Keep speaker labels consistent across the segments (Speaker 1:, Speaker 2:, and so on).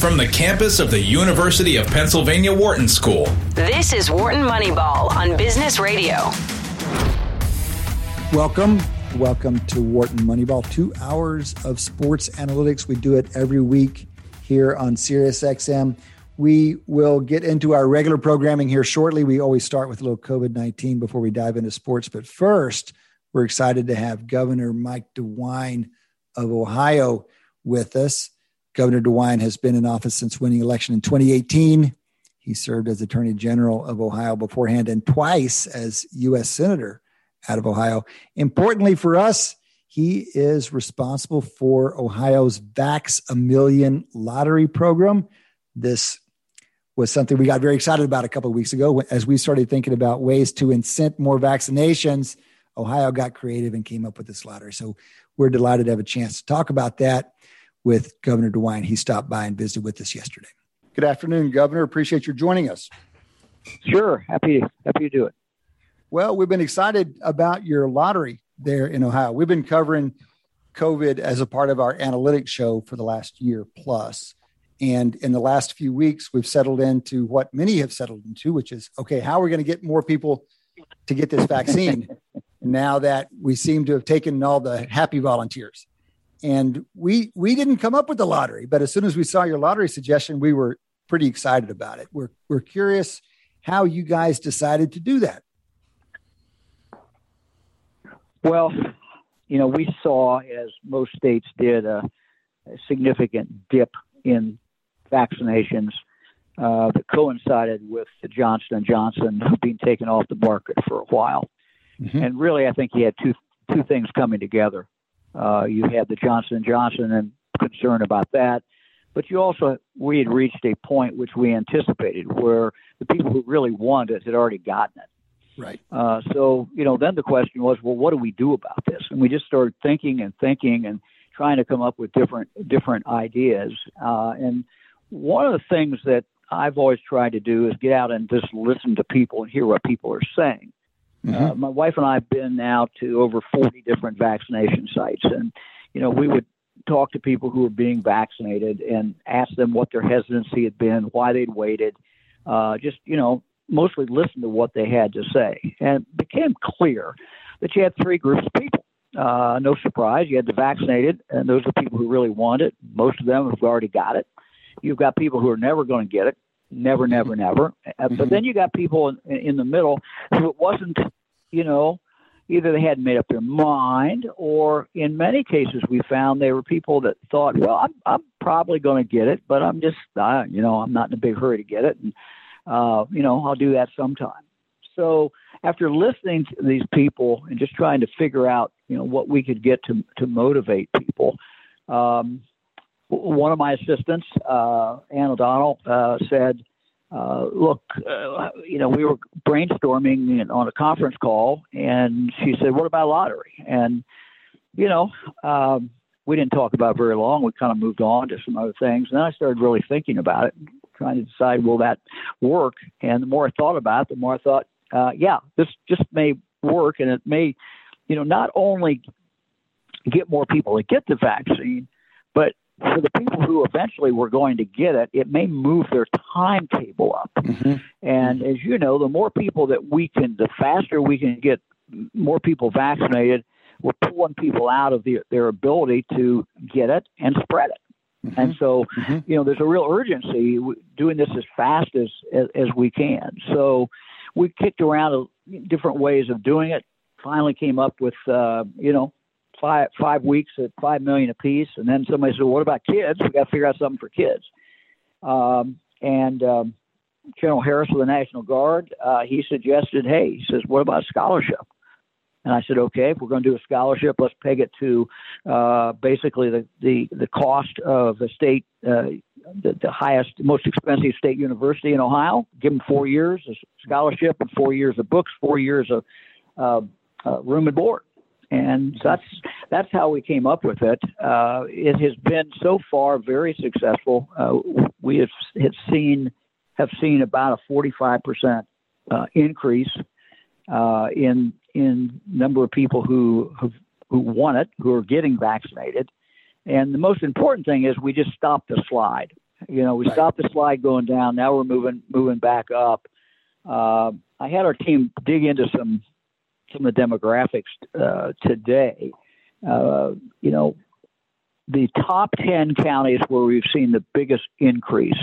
Speaker 1: from the campus of the University of Pennsylvania Wharton School.
Speaker 2: This is Wharton Moneyball on Business Radio.
Speaker 3: Welcome. Welcome to Wharton Moneyball. Two hours of sports analytics. We do it every week here on SiriusXM. We will get into our regular programming here shortly. We always start with a little COVID 19 before we dive into sports. But first, we're excited to have Governor Mike DeWine of Ohio with us. Governor DeWine has been in office since winning election in 2018. He served as Attorney General of Ohio beforehand and twice as U.S. Senator out of Ohio. Importantly for us, he is responsible for Ohio's Vax a Million lottery program. This was something we got very excited about a couple of weeks ago as we started thinking about ways to incent more vaccinations. Ohio got creative and came up with this lottery. So we're delighted to have a chance to talk about that with Governor DeWine. He stopped by and visited with us yesterday. Good afternoon, Governor. Appreciate your joining us.
Speaker 4: Sure, happy happy to do it.
Speaker 3: Well, we've been excited about your lottery there in Ohio. We've been covering COVID as a part of our analytics show for the last year plus. And in the last few weeks, we've settled into what many have settled into, which is okay, how are we going to get more people to get this vaccine now that we seem to have taken all the happy volunteers? And we we didn't come up with the lottery, but as soon as we saw your lottery suggestion, we were pretty excited about it. We're we're curious how you guys decided to do that.
Speaker 4: Well, you know, we saw, as most states did, a, a significant dip in vaccinations uh, that coincided with the Johnson and Johnson being taken off the market for a while. Mm-hmm. And really, I think you had two two things coming together. Uh, you had the Johnson and Johnson and concern about that, but you also we had reached a point which we anticipated where the people who really wanted it had already gotten it.
Speaker 3: Right.
Speaker 4: Uh, so you know, then the question was, well, what do we do about this? And we just started thinking and thinking and trying to come up with different different ideas. Uh, and one of the things that I've always tried to do is get out and just listen to people and hear what people are saying. Mm-hmm. Uh, my wife and I have been now to over 40 different vaccination sites, and you know we would talk to people who were being vaccinated and ask them what their hesitancy had been, why they'd waited, uh, just you know mostly listen to what they had to say, and it became clear that you had three groups of people. Uh, no surprise, you had the vaccinated, and those are people who really want it. Most of them have already got it. You've got people who are never going to get it, never, never, never. Mm-hmm. But then you got people in, in the middle who it wasn't, you know, either they hadn't made up their mind, or in many cases we found they were people that thought, well, I'm, I'm probably going to get it, but I'm just, uh, you know, I'm not in a big hurry to get it, and uh, you know, I'll do that sometime. So after listening to these people and just trying to figure out, you know, what we could get to to motivate people. Um, one of my assistants, uh, Ann O'Donnell, uh, said, uh, "Look, uh, you know, we were brainstorming on a conference call, and she said, "What about lottery?" And you know, um, we didn't talk about very long. We kind of moved on to some other things, and then I started really thinking about it, trying to decide will that work. And the more I thought about it, the more I thought, uh, yeah, this just may work, and it may, you know, not only get more people to get the vaccine, but for the people who eventually were going to get it, it may move their timetable up. Mm-hmm. And as you know, the more people that we can, the faster we can get more people vaccinated, we're pulling people out of the, their ability to get it and spread it. Mm-hmm. And so, mm-hmm. you know, there's a real urgency doing this as fast as, as, as we can. So we kicked around different ways of doing it. Finally, came up with, uh, you know, five five weeks at five million apiece, and then somebody said, "What about kids? We got to figure out something for kids." Um, and um, General Harris of the National Guard, uh, he suggested, "Hey, he says, what about scholarship?" And I said, "Okay, if we're going to do a scholarship, let's peg it to uh, basically the, the the cost of the state." Uh, the, the highest, most expensive state university in Ohio. Give them four years of scholarship and four years of books, four years of uh, uh, room and board and that's that's how we came up with it. Uh, it has been so far very successful. Uh, we have, have seen have seen about a 45 percent uh, increase uh, in in number of people who who who want it, who are getting vaccinated. And the most important thing is we just stopped the slide. You know, we
Speaker 3: Right.
Speaker 4: stopped the slide going down. Now we're moving moving back up. Uh, I had our team dig into some some of the demographics uh, today. Uh, you know, the top ten counties where we've seen the biggest increase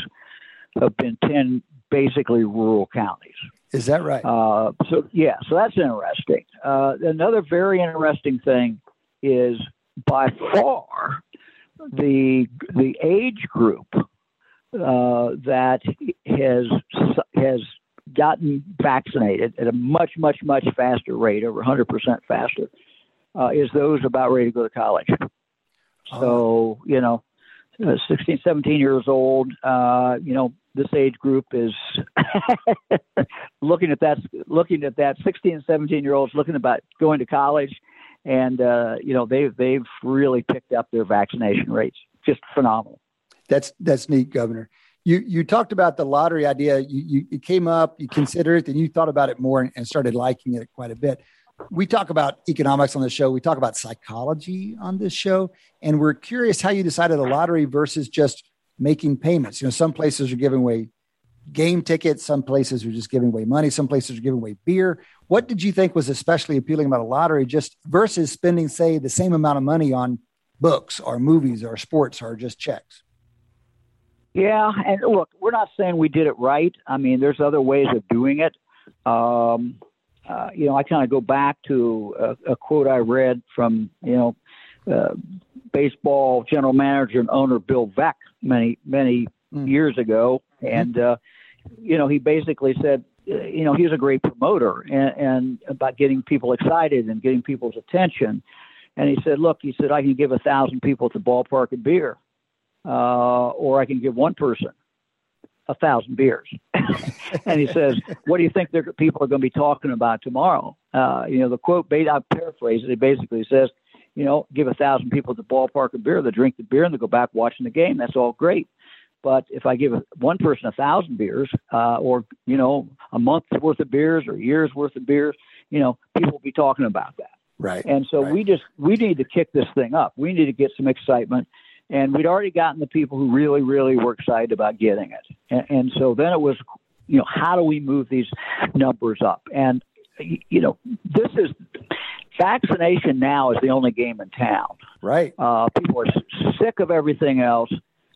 Speaker 4: have been ten basically rural counties.
Speaker 3: Is that right?
Speaker 4: Uh, so yeah, so that's interesting. Uh, another very interesting thing is by far the the age group uh, that has has gotten vaccinated at a much much much faster rate, over 100 percent faster, uh, is those about ready to go to college. So you know, uh, 16, 17 years old, uh, you know, this age group is looking at that, looking at that 16 and 17 year olds looking about going to college. And, uh, you know, they've, they've really picked up their vaccination rates. Just phenomenal.
Speaker 3: That's that's neat, Governor. You you talked about the lottery idea. You you it came up, you considered it, and you thought about it more and, and started liking it quite a bit. We talk about economics on the show. We talk about psychology on this show, and we're curious how you decided a lottery versus just making payments. You know, some places are giving away game tickets, some places are just giving away money, some places are giving away beer. What did you think was especially appealing about a lottery, just versus spending, say, the same amount of money on books or movies or sports or just checks?
Speaker 4: Yeah, and look, we're not saying we did it right. I mean, there's other ways of doing it. Um, uh, you know, I kind of go back to a, a quote I read from you know uh, baseball general manager and owner Bill Veeck many many
Speaker 3: Mm.
Speaker 4: years ago, and uh, you know he basically said, uh, you know, he's a great promoter and, and about getting people excited and getting people's attention. And he said, look, he said I can give a thousand people at the ballpark a beer, uh, or I can give one person a thousand beers. and he says, "What do you think people are going to be talking about tomorrow?" Uh, you know, the quote. I paraphrase it. It basically says, "You know, give a thousand people at the ballpark a beer. They drink the beer and they go back watching the game. That's all great." But if I give one person a thousand beers, uh, or you know, a month's worth of beers or a year's worth of beers, you know, people will be talking about that.
Speaker 3: Right.
Speaker 4: And so
Speaker 3: Right.
Speaker 4: we just we need to kick this thing up. We need to get some excitement. And we'd already gotten the people who really, really were excited about getting it. And, and so then it was, you know, how do we move these numbers up? And you know, this is vaccination now is the only game in town.
Speaker 3: Right.
Speaker 4: Uh, people are sick of everything else.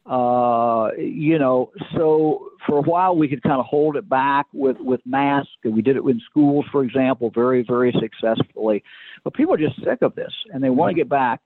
Speaker 4: Uh, you know, so for a while we could kind of hold it back with with masks, and we did it in schools, for example, very very successfully. But people are just sick of this, and they want to get back.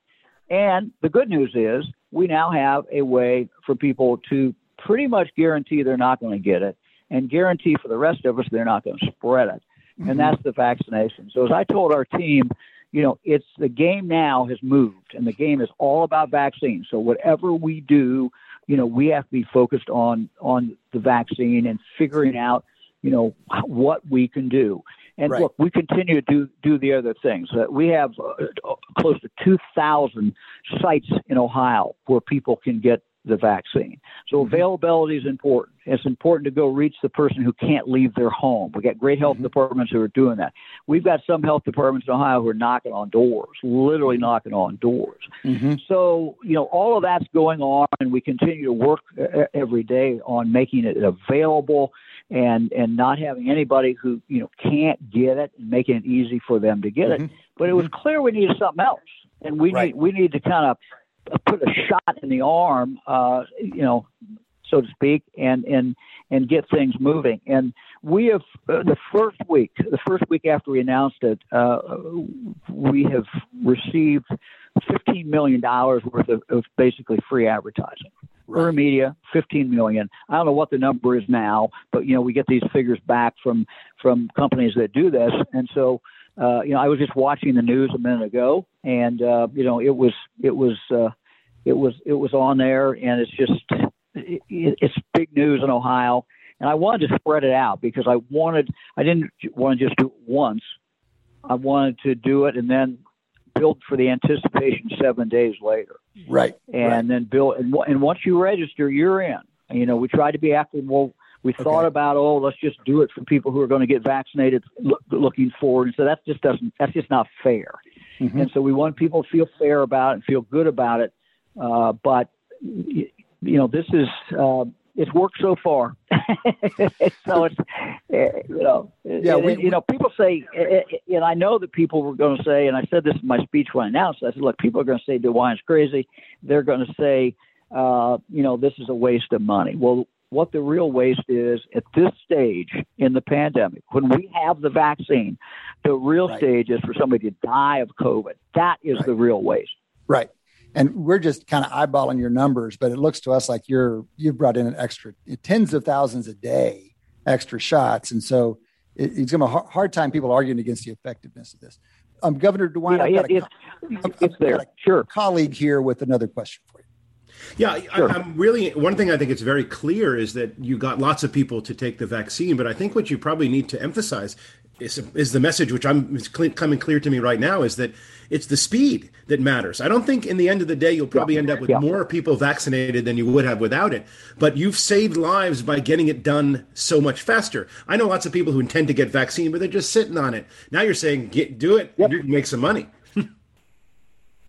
Speaker 4: And the good news is we now have a way for people to pretty much guarantee they're not going to get it, and guarantee for the rest of us they're not going to spread it and mm-hmm. that's the vaccination. So as I told our team, you know, it's the game now has moved, and the game is all about vaccines. So whatever we do, you know, we have to be focused on on the vaccine and figuring out, you know, what we can do. And
Speaker 3: Right.
Speaker 4: look, we continue to do do the other things. Uh, we have uh, close to 2,000 sites in Ohio where people can get the vaccine. So mm-hmm. availability is important. It's important to go reach the person who can't leave their home. We got great health mm-hmm. departments who are doing that. We've got some health departments in Ohio who are knocking on doors, literally knocking on doors.
Speaker 3: Mhm.
Speaker 4: So, you know, all of that's going on, and we continue to work every day on making it available and and not having anybody who you know can't get it and making it easy for them to get it. Mm-hmm. But it was clear we needed something else, and we
Speaker 3: Right.
Speaker 4: need we need to kind of put a shot in the arm, uh, you know, so to speak, and and and get things moving. And we have uh, the first week, the first week after we announced it, uh, we have received fifteen million dollars worth of, of basically free advertising. Right. Media, fifteen million. I don't know what the number is now, but you know we get these figures back from from companies that do this, and so uh, you know I was just watching the news a minute ago, and uh, you know it was it was uh, it was it was on there, and it's just it, it's big news in Ohio. And I wanted to spread it out because I wanted I didn't want to just do it once. I wanted to do it and then build for the anticipation seven days later.
Speaker 3: Right.
Speaker 4: And
Speaker 3: right.
Speaker 4: then build and, and once you register, you're in. You know, we tried to be equitable. We thought about oh, let's just do it for people who are going to get vaccinated, look, looking forward. And so that just doesn't. That's just not fair.
Speaker 3: Mhm.
Speaker 4: And so we want people to feel fair about it and feel good about it. Uh, but you know, this is uh, it's worked so far. so it's uh, you know, yeah, we, you know, people say, and I know that people were going to say, and I said this in my speech when I announced. I said, look, people are going to say DeWine's crazy. They're going to say, uh, you know, this is a waste of money. Well, what the real waste is at this stage in the pandemic, when we have the vaccine, the real right. stage is for somebody to die of COVID. That is right. the real waste.
Speaker 3: Right. And we're just kind of eyeballing your numbers, but it looks to us like you're you've brought in an extra tens of thousands a day extra shots, and so it, it's going to be a hard time people arguing against the effectiveness of this. Um, Governor DeWine,
Speaker 4: yeah, it,
Speaker 3: a,
Speaker 4: it's there. Sure.
Speaker 3: Colleague here with another question for you.
Speaker 5: Yeah, sure. I, am really one thing I think it's very clear is that you got lots of people to take the vaccine, but I think what you probably need to emphasize is, is the message which I'm is coming clear to me right now is that it's the speed that matters. I don't think in the end of the day you'll probably yeah. end up with yeah. more people vaccinated than you would have without it, but you've saved lives by getting it done so much faster. I know lots of people who intend to get vaccine, but they're just sitting on it. Now you're saying get do it, yep. make some money.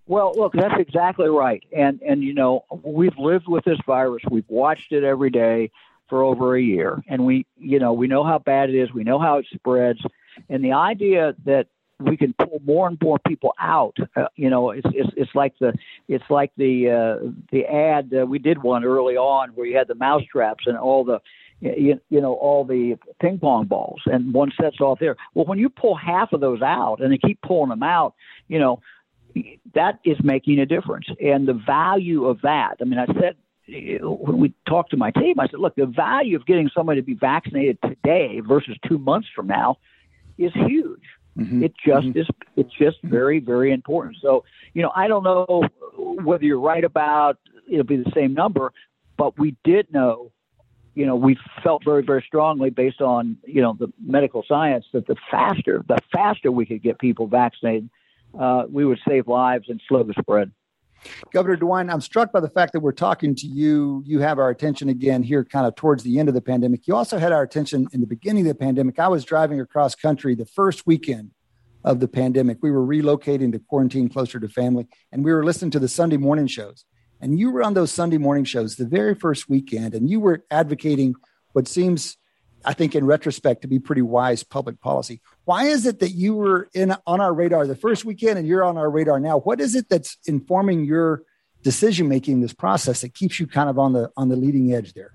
Speaker 4: Well, look, that's exactly right. And and you know, we've lived with this virus. We've watched it every day for over a year, and we you know we know how bad it is. We know how it spreads, and the idea that we can pull more and more people out. Uh, you know, it's, it's it's like the it's like the uh, the ad uh, we did one early on where you had the mouse traps and all the you, you know all the ping pong balls and one sets off there. Well, when you pull half of those out and they keep pulling them out, you know that is making a difference. And the value of that, I mean, I said when we talked to my team, I said, look, the value of getting somebody to be vaccinated today versus two months from now is huge. Mm-hmm. It just mm-hmm. is. It's just very, very important. So, you know, I don't know whether you're right about it'll be the same number, but we did know, you know, we felt very, very strongly based on you know the medical science that the faster, the faster we could get people vaccinated, uh, we would save lives and slow the spread.
Speaker 3: Governor DeWine, I'm struck by the fact that we're talking to you. You have our attention again here, kind of towards the end of the pandemic. You also had our attention in the beginning of the pandemic. I was driving across country the first weekend of the pandemic. We were relocating to quarantine closer to family, and we were listening to the Sunday morning shows. And you were on those Sunday morning shows the very first weekend, and you were advocating what seems I think in retrospect to be pretty wise public policy. Why is it that you were in on our radar the first weekend and you're on our radar now? What is it that's informing your decision making this process that keeps you kind of on the on the leading edge there?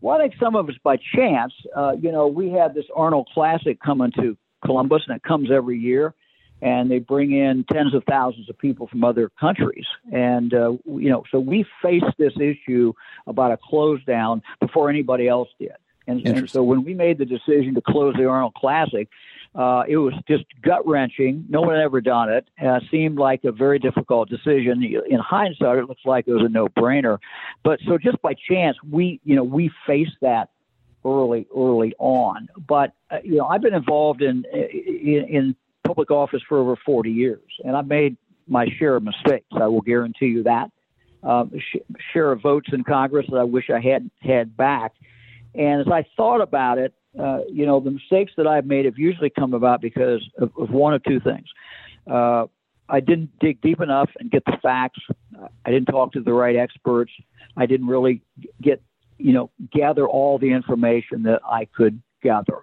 Speaker 4: Well, I think some of it's by chance. Uh, you know, we had this Arnold Classic coming to Columbus, and it comes every year, and they bring in tens of thousands of people from other countries, and uh, you know, so we faced this issue about a close down before anybody else did. And, and so when we made the decision to close the Arnold Classic, uh, it was just gut wrenching. No one had ever done it. Uh, seemed like a very difficult decision. In hindsight, it looks like it was a no brainer. But so just by chance, we you know we faced that early early on. But uh, you know I've been involved in, in in public office for over 40 years, and I've made my share of mistakes. I will guarantee you that. Uh, sh- share of votes in Congress that I wish I had had back. And as I thought about it, uh, you know, the mistakes that I've made have usually come about because of, of one of two things. Uh, I didn't dig deep enough and get the facts. I didn't talk to the right experts. I didn't really get, you know, gather all the information that I could gather.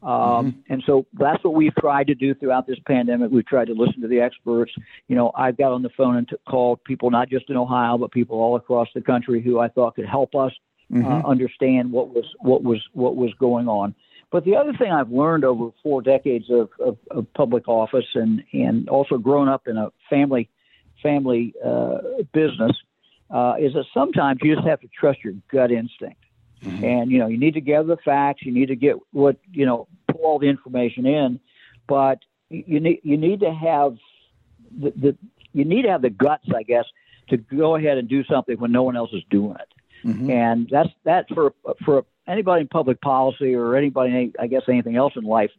Speaker 4: Um, mm-hmm. And so that's what we've tried to do throughout this pandemic. We've tried to listen to the experts. You know, I've got on the phone and t- called people not just in Ohio, but people all across the country who I thought could help us mm-hmm. uh, understand what was what was what was going on. But the other thing I've learned over four decades of, of, of public office and and also grown up in a family family uh, business uh, is that sometimes you just have to trust your gut instinct. Mm-hmm. And you know, you need to gather the facts. You need to get what you know, pull all the information in, but you need you need to have the, the you need to have the guts, I guess, to go ahead and do something when no one else is doing it. Mm-hmm. And that's that for for anybody in public policy or anybody, I guess, anything else in life.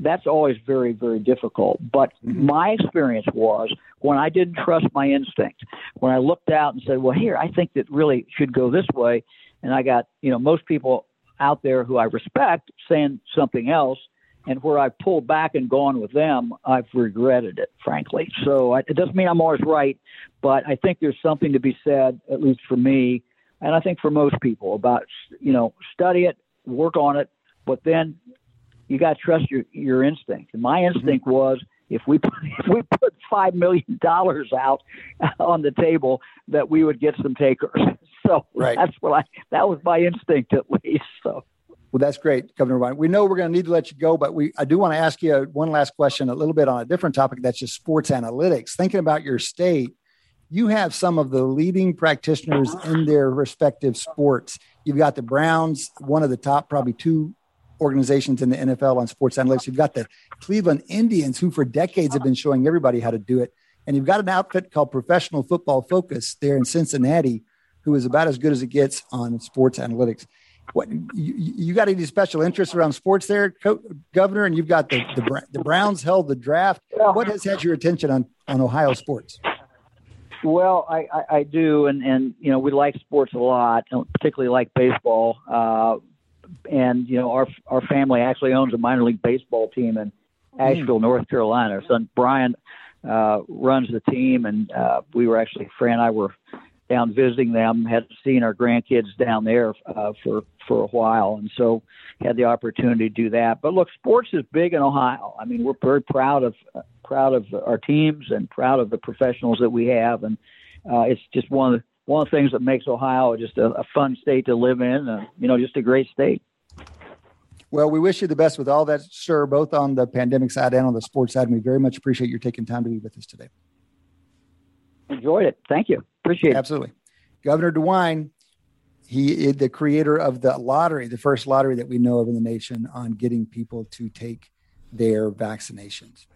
Speaker 4: That's always very, very difficult. But mm-hmm. my experience was when I didn't trust my instinct, when I looked out and said, "Well, here, I think that really should go this way," and I got, you know, most people out there who I respect saying something else, and where I've pulled back and gone with them, I've regretted it, frankly. So I, it doesn't mean I'm always right, but I think there's something to be said, at least for me, and I think for most people, about you know study it, work on it, but then you got to trust your your instinct. And my instinct mm-hmm. was if we put, if we put five million dollars out on the table, that we would get some takers. So right. that's what I that was my instinct at least. So.
Speaker 3: Well, that's great, Governor Ryan. We know we're going to need to let you go, but we I do want to ask you one last question, a little bit on a different topic. That's just sports analytics. Thinking about your state, you have some of the leading practitioners in their respective sports. You've got the Browns, one of the top, probably two organizations in the NFL on sports analytics. You've got the Cleveland Indians, who for decades have been showing everybody how to do it. And you've got an outfit called Professional Football Focus there in Cincinnati, who is about as good as it gets on sports analytics. What you, you got any special interests around sports there, Co- Governor? And you've got the, the the Browns held the draft. What has had your attention on on Ohio sports?
Speaker 4: Well, I, I, I do, and and you know we like sports a lot, particularly like baseball. Uh, and you know our our family actually owns a minor league baseball team in Asheville, mm. North Carolina. Our son Brian uh, runs the team, and uh, we were actually Fran and I were down visiting them. Had seen our grandkids down there uh, for for a while, and so had the opportunity to do that. But look, sports is big in Ohio. I mean, we're very proud of uh, proud of our teams and proud of the professionals that we have, and uh, it's just one of the one of the things that makes Ohio just a, a fun state to live in. Uh, you know, just a great state.
Speaker 3: Well, we wish you the best with all that, sir, both on the pandemic side and on the sports side. And we very much appreciate you taking time to be with us today.
Speaker 4: Enjoyed it. Thank you. Appreciate it.
Speaker 3: Absolutely. Governor DeWine, he is the creator of the lottery, the first lottery that we know of in the nation on getting people to take their vaccinations.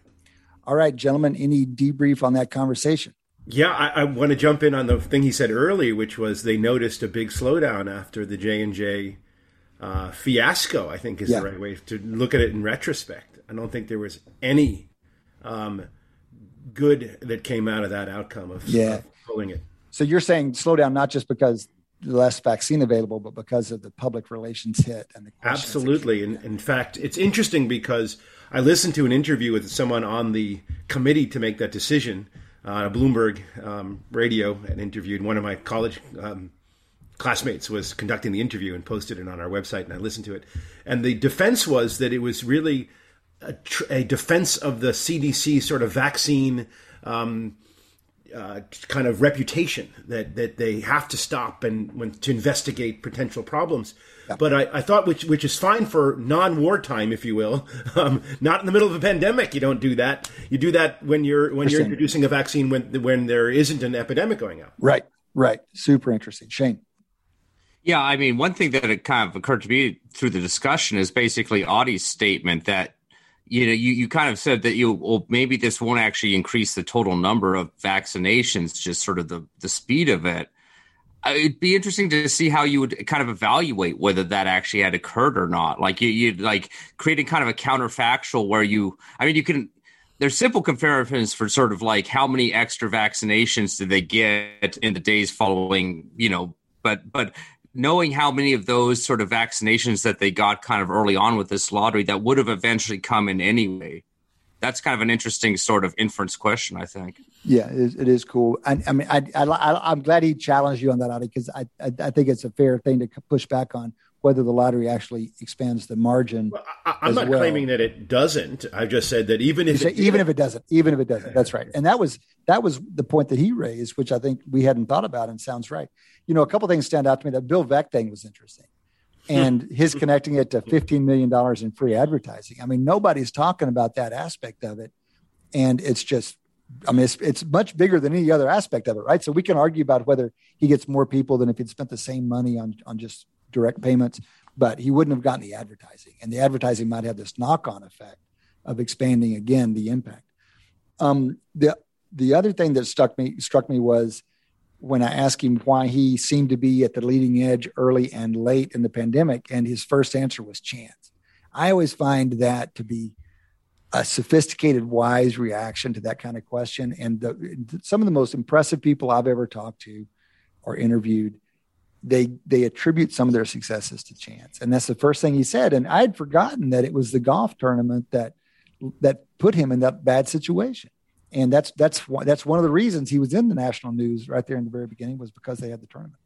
Speaker 3: All right, gentlemen, any debrief on that conversation?
Speaker 5: Yeah, I, I, want to jump in on the thing he said early, which was they noticed a big slowdown after the J and J uh, fiasco. I think is yeah. the right way to look at it in retrospect. I don't think there was any um, good that came out of that outcome of, yeah. Of pulling it.
Speaker 3: So you're saying slowdown not just because less vaccine available, but because of the public relations hit and the
Speaker 5: absolutely. In, in fact, it's interesting because I listened to an interview with someone on the committee to make that decision uh, Bloomberg um, radio and interviewed one of my college um, classmates was conducting the interview and posted it on our website, and I listened to it. And the defense was that it was really a, tr- a defense of the CDC sort of vaccine. Um, uh, kind of reputation that, that they have to stop and when to investigate potential problems. Yeah. But I, I, thought which which is fine for non-wartime, if you will. Um, not in the middle of a pandemic, you don't do that. You do that when you're when you're introducing a vaccine when when there isn't an epidemic going on.
Speaker 3: Right, right. Super interesting, Shane.
Speaker 6: Yeah, I mean, one thing that it kind of occurred to me through the discussion is basically Adi's statement that you know, you, you kind of said that you well maybe this won't actually increase the total number of vaccinations, just sort of the the speed of it. Uh, it'd be interesting to see how you would kind of evaluate whether that actually had occurred or not. Like you, you like creating kind of a counterfactual where you, I mean, you can. There's simple comparisons for sort of like how many extra vaccinations did they get in the days following, you know, but but knowing how many of those sort of vaccinations that they got kind of early on with this lottery that would have eventually come in anyway. That's kind of an interesting sort of inference question i think.
Speaker 3: Yeah it is, cool. I, I mean I, I am glad he challenged you on that Adi because I, I, I think it's a fair thing to push back on whether the lottery actually expands the margin. Well,
Speaker 5: I, am not well. claiming that it doesn't. I've just said that even if
Speaker 3: it, even if it doesn't, even if it doesn't, that's right. And that was that was the point that he raised, which I think we hadn't thought about, and sounds right. You know, a couple things stand out to me. That Bill Veeck thing was interesting, hmm. and his connecting it to 15 million dollars in free advertising. I mean, nobody's talking about that aspect of it, and it's just I mean, it's, it's much bigger than any other aspect of it, right? So we can argue about whether he gets more people than if he'd spent the same money on on just direct payments, but he wouldn't have gotten the advertising. And the advertising might have this knock on effect of expanding again the impact. Um, the the other thing that struck me struck me was when I asked him why he seemed to be at the leading edge early and late in the pandemic, and his first answer was chance. I always find that to be a sophisticated, wise reaction to that kind of question. And the, some of the most impressive people I've ever talked to or interviewed they they attribute some of their successes to chance, and that's the first thing he said. And i'd forgotten that it was the golf tournament that that put him in that bad situation. And that's that's that's one of the reasons he was in the national news right there in the very beginning was because they had the tournament.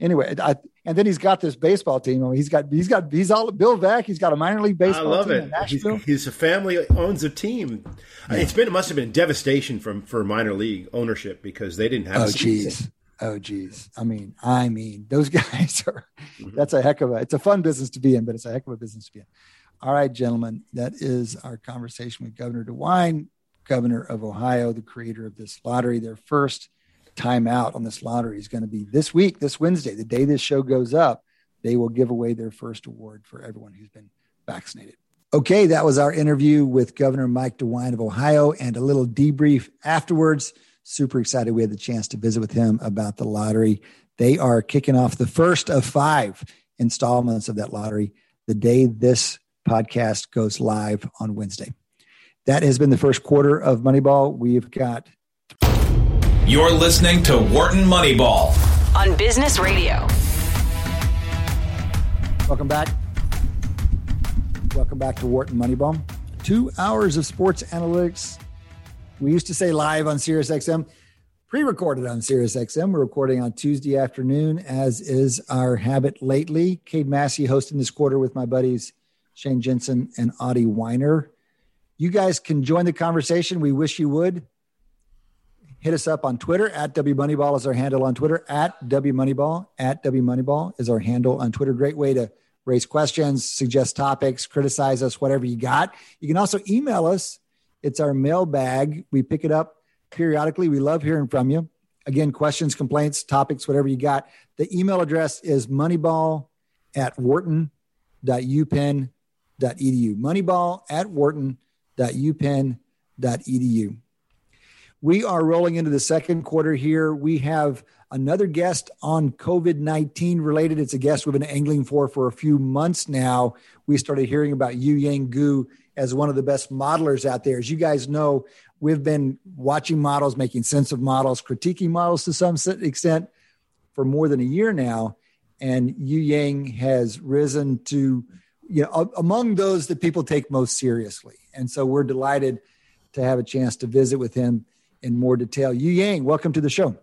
Speaker 3: Anyway, I, and then he's got this baseball team. He's got he's got he's all Bill Veeck. He's got a minor league baseball.
Speaker 5: I love it. He's, he's, a family owns a team. Yeah. It's been it must have been devastation from for minor league ownership because they didn't have.
Speaker 3: Oh geez, oh geez. I mean, I mean, those guys are. Mm-hmm. That's a heck of a. It's a fun business to be in, but it's a heck of a business to be in. All right, gentlemen, that is our conversation with Governor DeWine, governor of Ohio, the creator of this lottery. Their first time out on this lottery is going to be this week, this Wednesday, the day this show goes up. They will give away their first award for everyone who's been vaccinated. Okay, that was our interview with Governor Mike DeWine of Ohio and a little debrief afterwards. Super excited we had the chance to visit with him about the lottery. They are kicking off the first of five installments of that lottery the day this podcast goes live on Wednesday. That has been the first quarter of Moneyball. We've got.
Speaker 1: You're listening to Wharton Moneyball
Speaker 2: on Business Radio.
Speaker 3: Welcome back. Welcome back to Wharton Moneyball. Two hours of sports analytics. We used to say live on SiriusXM, pre-recorded on SiriusXM. We're recording on Tuesday afternoon, as is our habit lately. Cade Massey hosting this quarter with my buddies Shane Jensen, and Adi Wyner. You guys can join the conversation. We wish you would. Hit us up on Twitter at W Moneyball is our handle on Twitter. At W Moneyball at W Moneyball is our handle on Twitter. Great way to raise questions, suggest topics, criticize us, whatever you got. You can also email us. It's our mailbag. We pick it up periodically. We love hearing from you. Again, questions, complaints, topics, whatever you got. The email address is moneyball at wharton.upenn wharton.edu. Moneyball at wharton.upenn.edu. We are rolling into the second quarter here. We have another guest on COVID 19 related. It's a guest we've been angling for for a few months now. We started hearing about Youyang Gu as one of the best modelers out there. As you guys know, we've been watching models, making sense of models, critiquing models to some extent for more than a year now. And Youyang has risen to you know, among those that people take most seriously. And so we're delighted to have a chance to visit with him in more detail. Youyang, welcome to the show.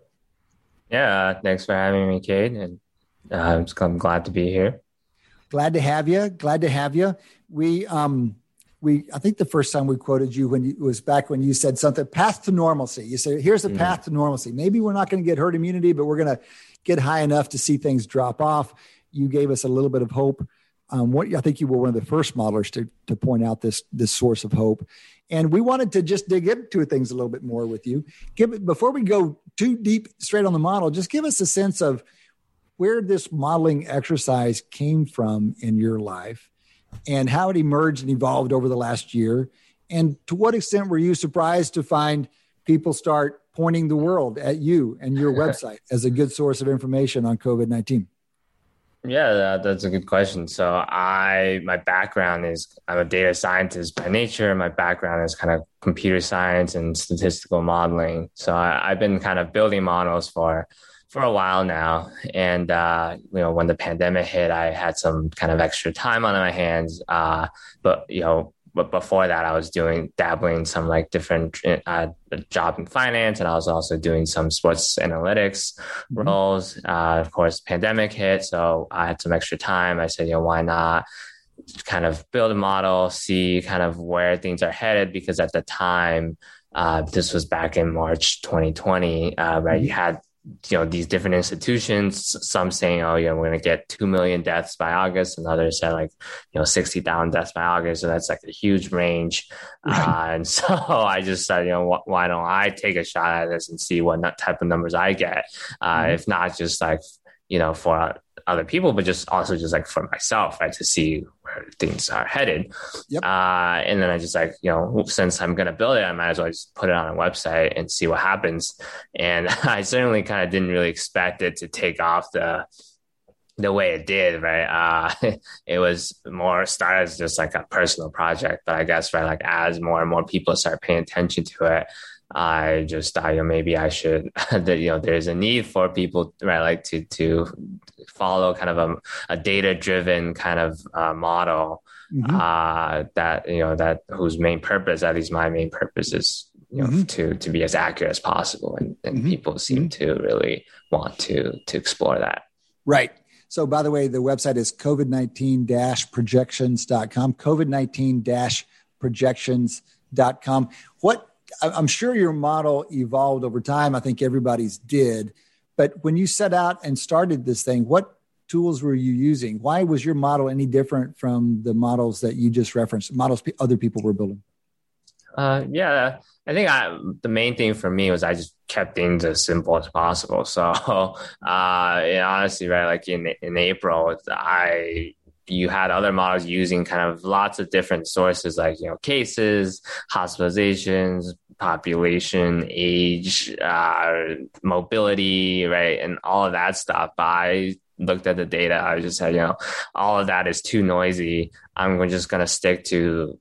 Speaker 7: Yeah, thanks for having me, Cade. And uh, I'm glad to be here.
Speaker 3: Glad to have you. Glad to have you. We, um, we, I think the first time we quoted you when you, it was back when you said something, path to normalcy. You said, here's the mm path to normalcy. Maybe we're not going to get herd immunity, but we're going to get high enough to see things drop off. You gave us a little bit of hope um, what I think you were one of the first modelers to to point out this this source of hope, and we wanted to just dig into things a little bit more with you. Give before we go too deep straight on the model, just give us a sense of where this modeling exercise came from in your life, and how it emerged and evolved over the last year, and to what extent were you surprised to find people start pointing the world at you and your website as a good source of information on COVID nineteen.
Speaker 7: Yeah, that, that's a good question. So I, my background is I'm a data scientist by nature. My background is kind of computer science and statistical modeling. So I, have been kind of building models for for a while now. And uh, you know, when the pandemic hit, I had some kind of extra time on my hands. Uh, but you know, but before that, I was doing dabbling some like different uh, job in finance, and I was also doing some sports analytics mm-hmm. roles. Uh, of course, pandemic hit, so I had some extra time. I said, you know, why not? kind of build a model, see kind of where things are headed. Because at the time, uh, this was back in March 2020, uh, right? You mm-hmm. had you know these different institutions some saying oh yeah we're going to get 2 million deaths by august and others said like you know 60,000 deaths by august so that's like a huge range. Uh, and so i just said you know wh- why don't i take a shot at this and see what type of numbers i get? Uh, mm-hmm. if not just like you know for other people, but just also just like for myself, right, to see things are headed. Yep. Uh, and then I just like, you know, since I'm going to build it, I might as well just put it on a website and see what happens. And I certainly kind of didn't really expect it to take off the, the way it did, right? Uh, it was more started as just like a personal project, but I guess, right, like as more and more people start paying attention to it, I just thought, you know, maybe I should that you know there's a need for people right like to to follow kind of a, a data driven kind of uh, model mm-hmm. uh, that you know that whose main purpose, at least my main purpose, is you know mm-hmm. to to be as accurate as possible, and, and mm-hmm. people seem mm-hmm. to really want to to explore that.
Speaker 3: Right. So, by the way, the website is COVID 19 projections.com, COVID 19 projections.com. What I'm sure your model evolved over time. I think everybody's did. But when you set out and started this thing, what tools were you using? Why was your model any different from the models that you just referenced, models other people were building?
Speaker 7: Uh, yeah, I think I, the main thing for me was I just kept things as simple as possible. So, uh, honestly, right, like in in April, I you had other models using kind of lots of different sources like you know cases hospitalizations population age uh, mobility right and all of that stuff. But i looked at the data. I just said you know all of that is too noisy. I'm just going to stick to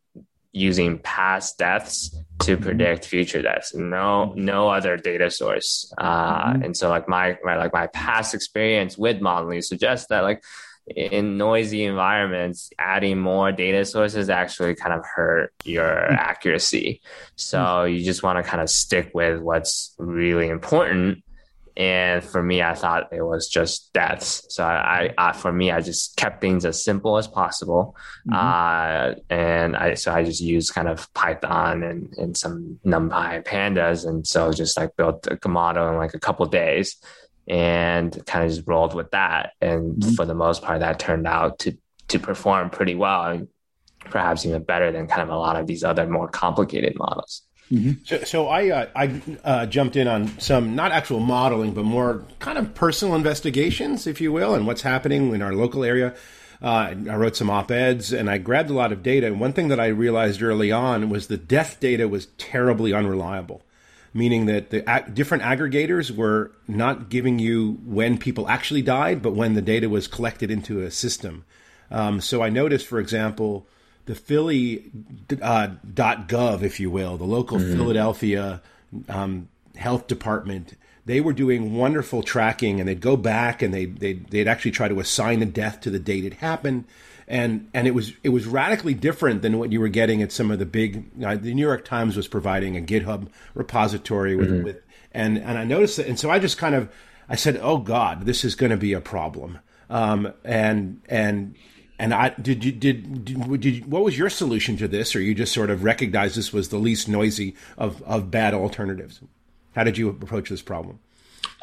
Speaker 7: using past deaths to mm-hmm. predict future deaths. No no other data source. Uh, mm-hmm. and so like my, my like my past experience with modeling suggests that like in noisy environments, adding more data sources actually kind of hurt your mm. accuracy. So mm. you just want to kind of stick with what's really important. And for me, I thought it was just deaths. So I, I for me, I just kept things as simple as possible. Mm-hmm. Uh, and I, so I just used kind of Python and, and some NumPy pandas. And so just like built a model in like a couple days and kind of just rolled with that. And mm-hmm. for the most part, that turned out to to perform pretty well, and perhaps even better than kind of a lot of these other more complicated models.
Speaker 5: Mm-hmm. So, so I uh, I uh, jumped in on some not actual modeling, but more kind of personal investigations, if you will, and what's happening in our local area. Uh, I wrote some op eds and I grabbed a lot of data. And one thing that I realized early on was the death data was terribly unreliable meaning that the ag- different aggregators were not giving you when people actually died, but when the data was collected into a system. Um, so I noticed, for example, the Philly uh, .gov, if you will, the local mm-hmm. Philadelphia um, health department, they were doing wonderful tracking, and they'd go back and they they'd, they'd actually try to assign a death to the date it happened and and it was it was radically different than what you were getting at some of the big. Uh, the New York Times was providing a GitHub repository with, mm-hmm. with and and I noticed that, and so I just kind of I said, "Oh God, this is going to be a problem." Um, and and and I did you did, did, did what was your solution to this, or you just sort of recognized this was the least noisy of of bad alternatives? How did you approach this problem?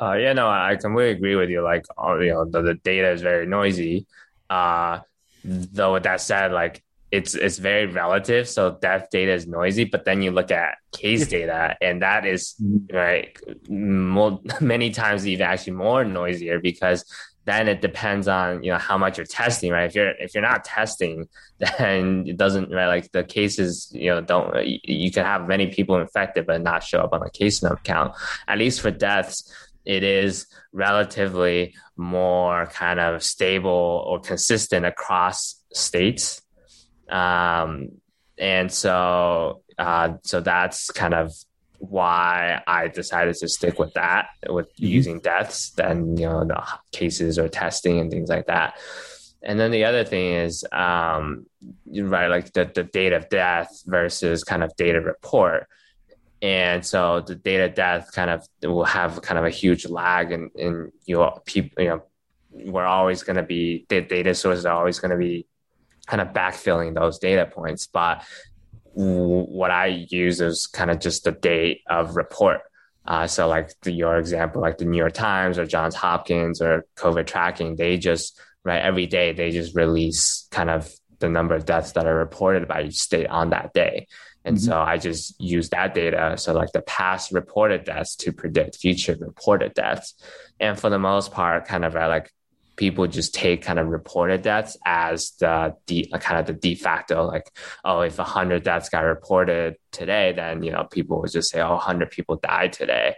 Speaker 7: Uh, yeah, no, I completely agree with you. Like, you know, the, the data is very noisy. Uh, though with that said, like it's it's very relative. So death data is noisy, but then you look at case data, and that is right more, many times even actually more noisier because then it depends on you know how much you're testing, right? If you're if you're not testing, then it doesn't right like the cases you know don't you, you can have many people infected but not show up on the case number count. At least for deaths, it is relatively more kind of stable or consistent across states. Um, and so, uh, so that's kind of why I decided to stick with that, with mm-hmm. using deaths than you know the cases or testing and things like that. And then the other thing is, um, right, like the, the date of death versus kind of data report and so the data death kind of will have kind of a huge lag and in, in your people you know we're always going to be the data sources are always going to be kind of backfilling those data points. But what i use is kind of just the date of report. Uh, so like the, your example like the new york times or johns hopkins or covid tracking they just right every day they just release kind of the number of deaths that are reported by each state on that day and mm-hmm. so I just use that data, so like the past reported deaths to predict future reported deaths. And for the most part, kind of uh, like people just take kind of reported deaths as the de- kind of the de facto, like, oh, if 100 deaths got reported today, then, you know, people would just say, oh, 100 people died today.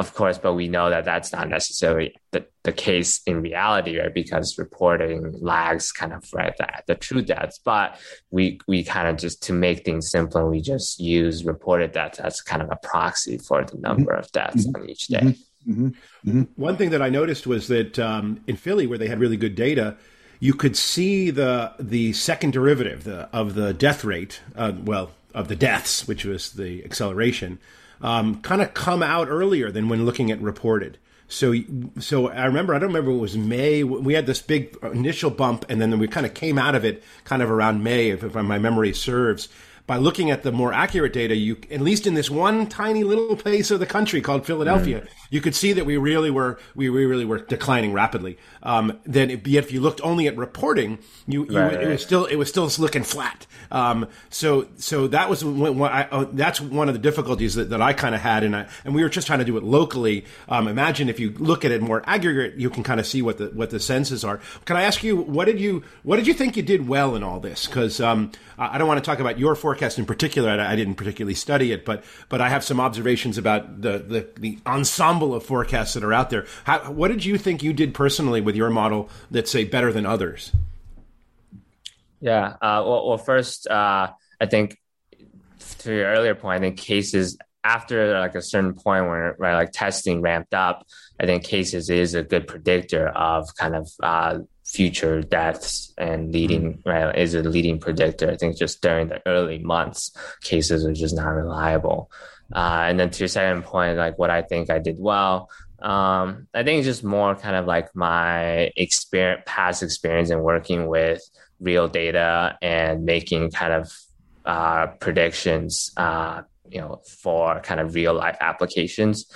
Speaker 7: Of course, but we know that that's not necessarily the, the case in reality, right? Because reporting lags kind of right the, the true deaths. But we we kind of just to make things simpler, we just use reported deaths as kind of a proxy for the number mm-hmm. of deaths mm-hmm. on each day. Mm-hmm.
Speaker 5: mm-hmm. mm-hmm. One thing that I noticed was that um, in Philly, where they had really good data, you could see the the second derivative the, of the death rate. Uh, well, of the deaths, which was the acceleration um, kind of come out earlier than when looking at reported. So, so I remember, I don't remember it was May. We had this big initial bump, and then we kind of came out of it kind of around May, if, if my memory serves by looking at the more accurate data, you at least in this one tiny little place of the country called Philadelphia, you could see that we really were we we really were declining rapidly. Um, then, it, yet if you looked only at reporting, you, you right, it was still it was still looking flat. Um, so so that was when, I, uh, that's one of the difficulties that, that I kind of had, and I, and we were just trying to do it locally. Um, imagine if you look at it more aggregate, you can kind of see what the what the senses are. Can I ask you what did you what did you think you did well in all this? Because um, I don't want to talk about your forecast in particular. I, I, didn't particularly study it, but but I have some observations about the the, the ensemble of forecasts that are out there. How, what did you think you did personally with your model that's say better than others?
Speaker 7: Yeah. Uh, well, well, first, uh, I think to your earlier point, I think cases after like a certain point where right, like testing ramped up, I think cases is a good predictor of kind of uh, future deaths and leading mm-hmm. right is a leading predictor. I think just during the early months, cases are just not reliable. Uh, and then to your second point, like what I think I did well, um, I think it's just more kind of like my experience, past experience in working with real data and making kind of uh, predictions, uh, you know, for kind of real life applications.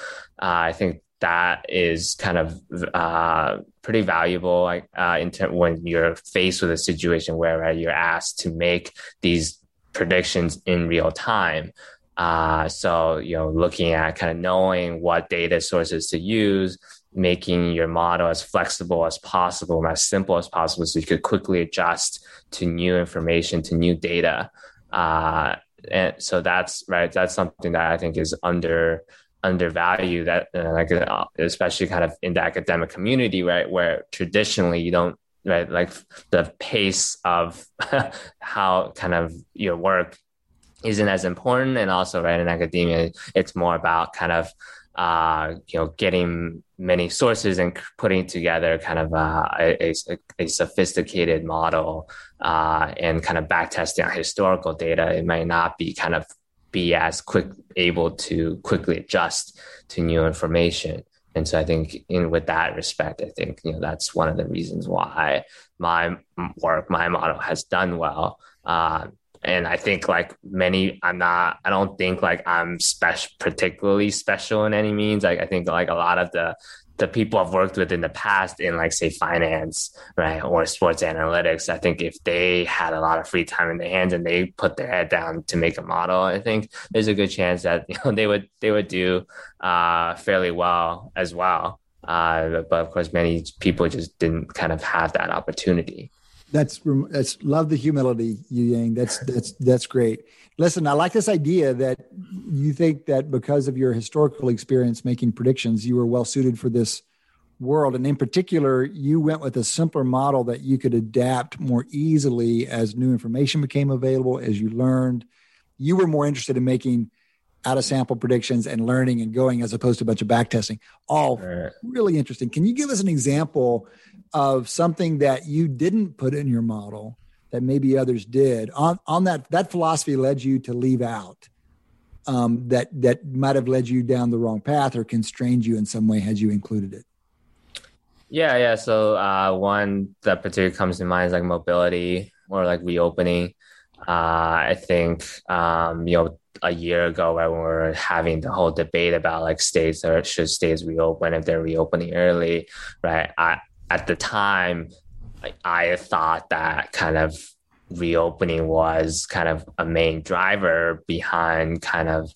Speaker 7: Uh, I think that is kind of uh, pretty valuable uh, in ter- when you're faced with a situation where you're asked to make these predictions in real time. Uh, so, you know, looking at kind of knowing what data sources to use, making your model as flexible as possible, and as simple as possible, so you could quickly adjust to new information, to new data. Uh, and so that's right. That's something that I think is under undervalue that uh, like uh, especially kind of in the academic community right where traditionally you don't right like the pace of how kind of your work isn't as important. And also right in academia it's more about kind of uh, you know getting many sources and putting together kind of uh, a, a, a, sophisticated model uh, and kind of back testing historical data. It might not be kind of be as quick able to quickly adjust to new information. And so I think in with that respect, I think you know that's one of the reasons why my work, my model has done well. Uh, and I think like many, I'm not, I don't think like I'm special, particularly special in any means. Like I think like a lot of the the people I've worked with in the past in like say finance, right, or sports analytics, I think if they had a lot of free time in their hands and they put their head down to make a model, I think there's a good chance that you know they would they would do uh, fairly well as well. Uh, but of course, many people just didn't kind of have that opportunity.
Speaker 3: That's that's love the humility, Youyang. That's that's that's great. Listen, I like this idea that you think that because of your historical experience making predictions, you were well suited for this world. And in particular, you went with a simpler model that you could adapt more easily as new information became available, as you learned. You were more interested in making out of sample predictions and learning and going as opposed to a bunch of back testing. All right. really interesting. Can you give us an example of something that you didn't put in your model that maybe others did. On on that that philosophy led you to leave out um, that that might have led you down the wrong path or constrained you in some way had you included it.
Speaker 7: Yeah yeah. So uh, one that particularly comes to mind is like mobility or like reopening. Uh, i think um, you know a year ago when we were having the whole debate about like states or should states reopen if they're reopening early right I, at the time I thought that kind of reopening was kind of a main driver behind kind of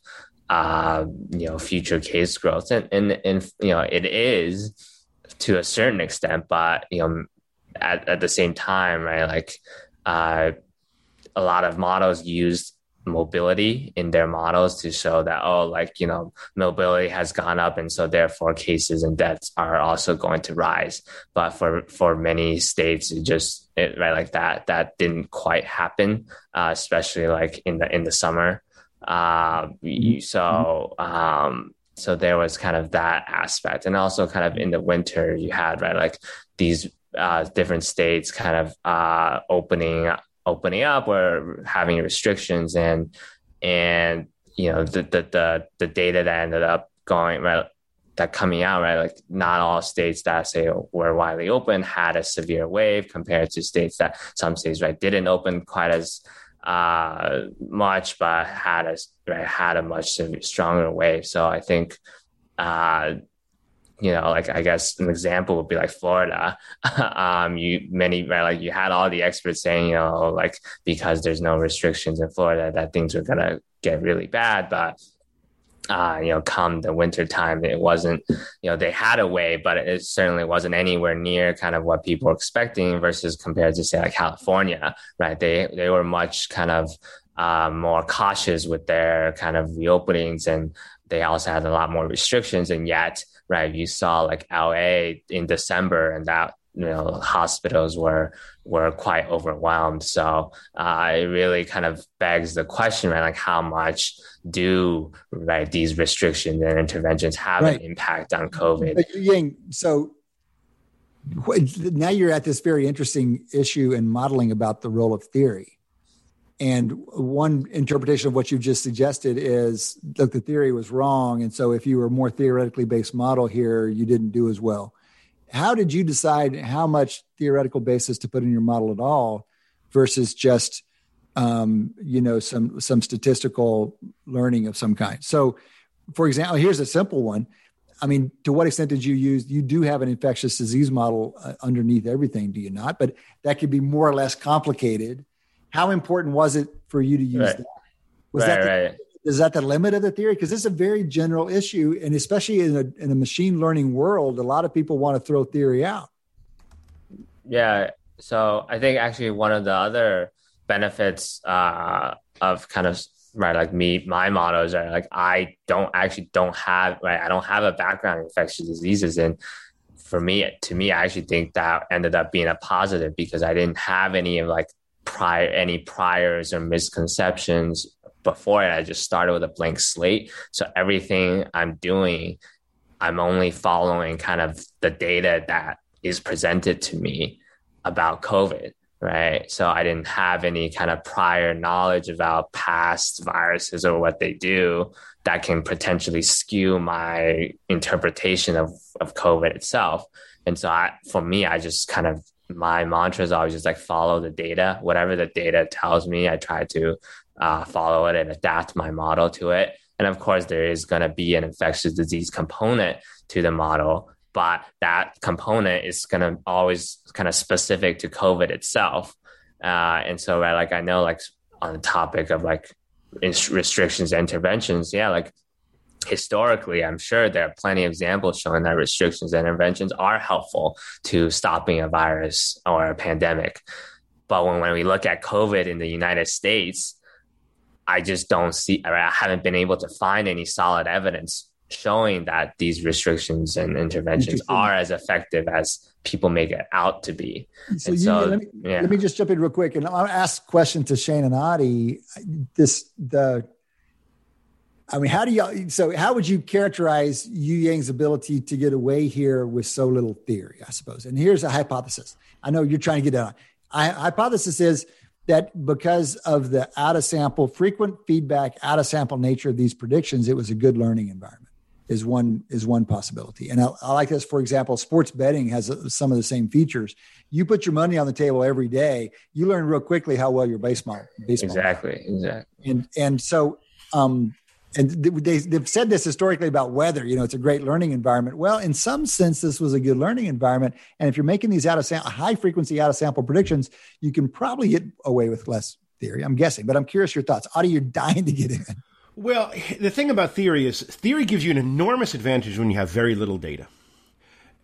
Speaker 7: uh, you know future case growth, and and and you know it is to a certain extent, but you know at, at the same time, right? Like uh, a lot of models use mobility in their models to show that oh like you know mobility has gone up and so therefore cases and deaths are also going to rise. But for for many states it just it, right like that that didn't quite happen uh, especially like in the in the summer. Uh, so um so there was kind of that aspect. And also kind of in the winter you had right like these uh, different states kind of uh, opening opening up or having restrictions and and you know the the the, the data that ended up going right that coming out right like not all states that say were widely open had a severe wave compared to states that some states right didn't open quite as uh, much but had a right, had a much stronger wave. So i think uh, you know, like I guess an example would be like Florida. um, you many right, like you had all the experts saying, you know, like because there's no restrictions in Florida, that things are gonna get really bad. But uh, you know, come the winter time, it wasn't, you know, they had a way, but it certainly wasn't anywhere near kind of what people were expecting versus compared to say like California, right? They they were much kind of uh, more cautious with their kind of reopenings and they also had a lot more restrictions and yet right? You saw like LA in December, and that you know hospitals were were quite overwhelmed. So uh, it really kind of begs the question, right? Like how much do right these restrictions and interventions have right. an impact on COVID?
Speaker 3: But Ying, so now you're at this very interesting issue in modeling about the role of theory. And one interpretation of what you've just suggested is that the theory was wrong. And so if you were a more theoretically based model here, you didn't do as well. How did you decide how much theoretical basis to put in your model at all versus just um, you know some some statistical learning of some kind? So for example, here's a simple one. I mean, to what extent did you use? You do have an infectious disease model uh, underneath everything, do you not? But that could be more or less complicated how important was it for you to use right. that? Was right, that the, right. is that the limit of the theory? Because it's a very general issue, and especially in a in a machine learning world, a lot of people want to throw theory out.
Speaker 7: Yeah, so I think actually one of the other benefits uh, of kind of right like me my models are like i don't actually don't have right i don't have a background in infectious diseases and for me to me i actually think that ended up being a positive because i didn't have any of like prior any priors or misconceptions before it. I just started with a blank slate. So everything I'm doing, I'm only following kind of the data that is presented to me about COVID. Right. So I didn't have any kind of prior knowledge about past viruses or what they do that can potentially skew my interpretation of, of COVID itself. And so I, for me, I just kind of my mantra is always just like follow the data. Whatever the data tells me, I try to uh, follow it and adapt my model to it. And of course, there is going to be an infectious disease component to the model, but that component is going to always kind of specific to COVID itself. Uh, and so, right, like I know, like on the topic of like restrictions, interventions, yeah, like historically, I'm sure there are plenty of examples showing that restrictions and interventions are helpful to stopping a virus or a pandemic. But when, when we look at COVID in the United States, I just don't see, I haven't been able to find any solid evidence showing that these restrictions and interventions are as effective as people make it out to be.
Speaker 3: So, you, so let, me, yeah. let me just jump in real quick and I'll ask a question to Shane and Adi. This, the, I mean, how do y'all? So, how would you characterize Youyang's ability to get away here with so little theory? I suppose. And here's a hypothesis. I know you're trying to get on. I, hypothesis is that because of the out of sample, frequent feedback, out of sample nature of these predictions, it was a good learning environment. Is one is one possibility. And I, I like this. For example, sports betting has a, some of the same features. You put your money on the table every day. You learn real quickly how well your baseball. baseball
Speaker 7: exactly. Exactly.
Speaker 3: And and so um, and they, they've said this historically about weather you know it's a great learning environment. Well in some sense this was a good learning environment. And if you're making these out of sample high frequency out of sample predictions you can probably get away with less theory i'm guessing. But i'm curious your thoughts. Adi, you're dying to get in.
Speaker 5: Well the thing about theory is theory gives you an enormous advantage when you have very little data.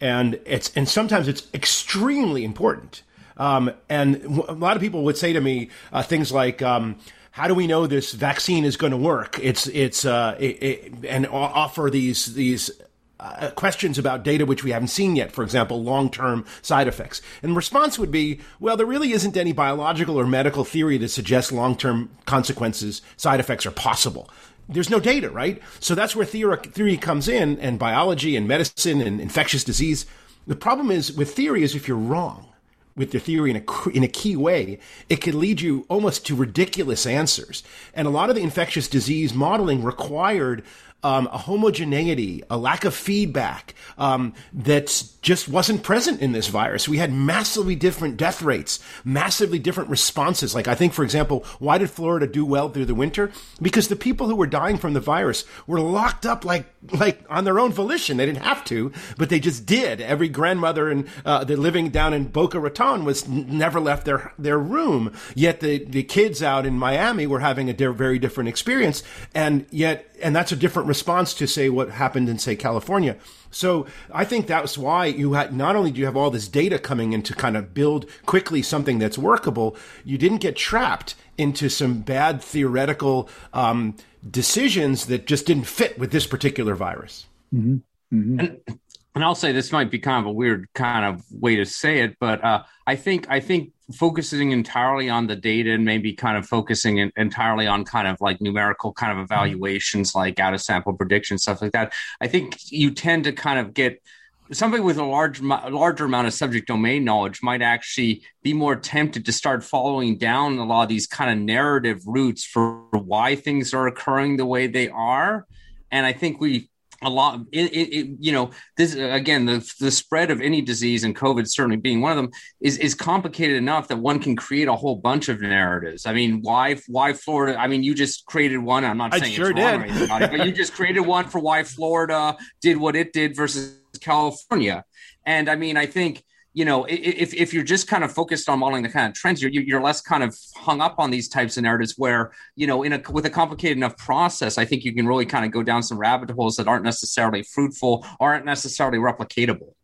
Speaker 5: And it's and sometimes it's extremely important. Um, and a lot of people would say to me uh, things like um, how do we know this vaccine is going to work? It's it's uh, it, it, and offer these these uh, questions about data which we haven't seen yet, for example, long term side effects. And response would be, well, there really isn't any biological or medical theory to suggest long term consequences, side effects are possible. There's no data, right? So that's where theory, theory comes in, and biology and medicine and infectious disease. The problem is with theory is if you're wrong with your theory in a, in a key way, it could lead you almost to ridiculous answers. And a lot of the infectious disease modeling required um, a homogeneity, a lack of feedback um, that just wasn't present in this virus. We had massively different death rates, massively different responses. Like I think, for example, why did Florida do well through the winter? Because the people who were dying from the virus were locked up like like on their own volition. They didn't have to, but they just did. Every grandmother and uh, the living down in Boca Raton was never left their their room. Yet the the kids out in Miami were having a very different experience, and yet and that's a different response to say what happened in say California. So I think that's why you had not only do you have all this data coming in to kind of build quickly something that's workable, you didn't get trapped into some bad theoretical um, decisions that just didn't fit with this particular virus.
Speaker 6: Mm-hmm. Mm-hmm. And, and I'll say this might be kind of a weird kind of way to say it, but uh, I think I think focusing entirely on the data and maybe kind of focusing in, entirely on kind of like numerical kind of mm-hmm. evaluations like out of sample prediction stuff like that i think you tend to kind of get somebody with a large larger amount of subject domain knowledge might actually be more tempted to start following down a lot of these kind of narrative routes for why things are occurring the way they are. And i think we a lot it, it, it, you know this again the the spread of any disease and covid certainly being one of them is is complicated enough that one can create a whole bunch of narratives i mean why why florida i mean you just created one i'm not saying I sure it's wrong did. It, but you just created one for why florida did what it did versus california and i mean i think you know, if, if you're just kind of focused on modeling the kind of trends, you're, you're less kind of hung up on these types of narratives where, you know, in a, with a complicated enough process, I think you can really kind of go down some rabbit holes that aren't necessarily fruitful, aren't necessarily replicatable.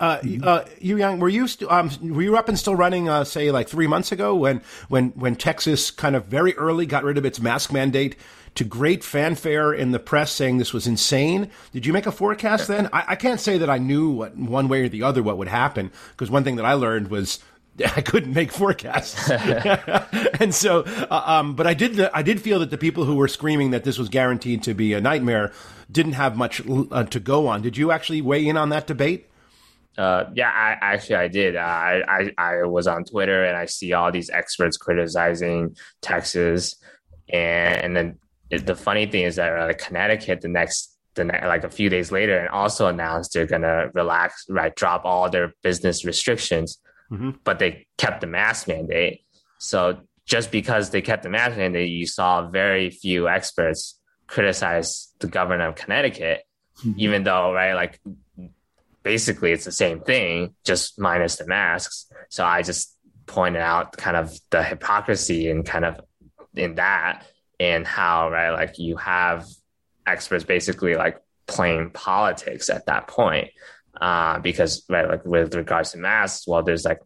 Speaker 5: Uh, uh, Youyang, were you st- um, were you up and still running? Uh, say like three months ago, when when when Texas kind of very early got rid of its mask mandate to great fanfare in the press saying this was insane. Did you make a forecast then? I, I can't say that I knew what one way or the other what would happen because one thing that I learned was I couldn't make forecasts, and so, uh, um, but I did. I did feel that the people who were screaming that this was guaranteed to be a nightmare didn't have much uh, to go on. Did you actually weigh in on that debate?
Speaker 7: Uh, yeah, I actually I did. Uh, I, I I was on Twitter and I see all these experts criticizing Texas, and, and then the funny thing is that uh, Connecticut the next the ne- like a few days later and also announced they're gonna relax right drop all their business restrictions, mm-hmm. but they kept the mask mandate. So just because they kept the mask mandate, you saw very few experts criticize the governor of Connecticut, mm-hmm. even though right like basically it's the same thing just minus the masks. So I just pointed out kind of the hypocrisy and kind of in that and how right like you have experts basically like playing politics at that point uh, because right like with regards to masks well there's like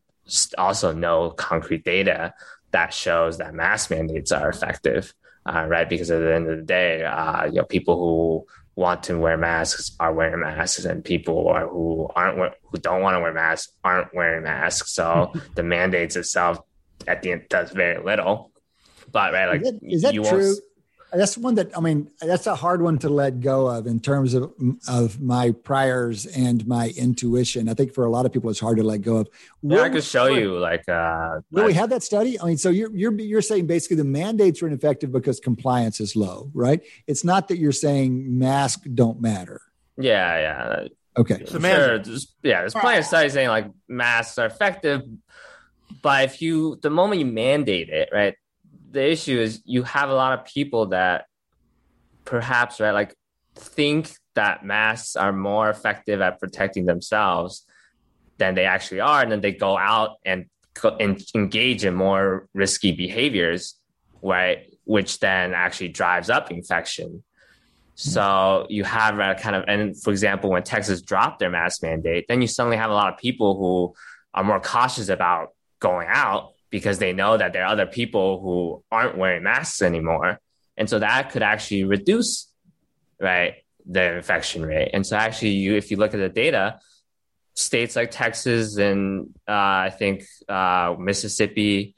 Speaker 7: also no concrete data that shows that mask mandates are effective uh, right? Because at the end of the day uh, you know people who want to wear masks are wearing masks and people are, who aren't who don't want to wear masks aren't wearing masks. So the mandates itself at the end does very little but right, like
Speaker 3: is that, is that true? That's one that I mean. That's a hard one to let go of in terms of of my priors and my intuition. I think for a lot of people, it's hard to let go of.
Speaker 7: Yeah, I could show you like. uh
Speaker 3: Will we have that study? I mean, so you're you're you're saying basically the mandates are ineffective because compliance is low, right? It's not that you're saying masks don't matter.
Speaker 7: Yeah, yeah.
Speaker 3: Okay.
Speaker 7: So sure, there's, yeah, there's plenty of studies saying like masks are effective, but if you the moment you mandate it, right, the issue is you have a lot of people that perhaps right like think that masks are more effective at protecting themselves than they actually are and then they go out and, and engage in more risky behaviors right which then actually drives up infection. Mm-hmm. So you have a kind of and for example when texas dropped their mask mandate then you suddenly have a lot of people who are more cautious about going out because they know that there are other people who aren't wearing masks anymore. And so that could actually reduce, right, the infection rate. And so actually, you if you look at the data, states like Texas and uh, I think uh, Mississippi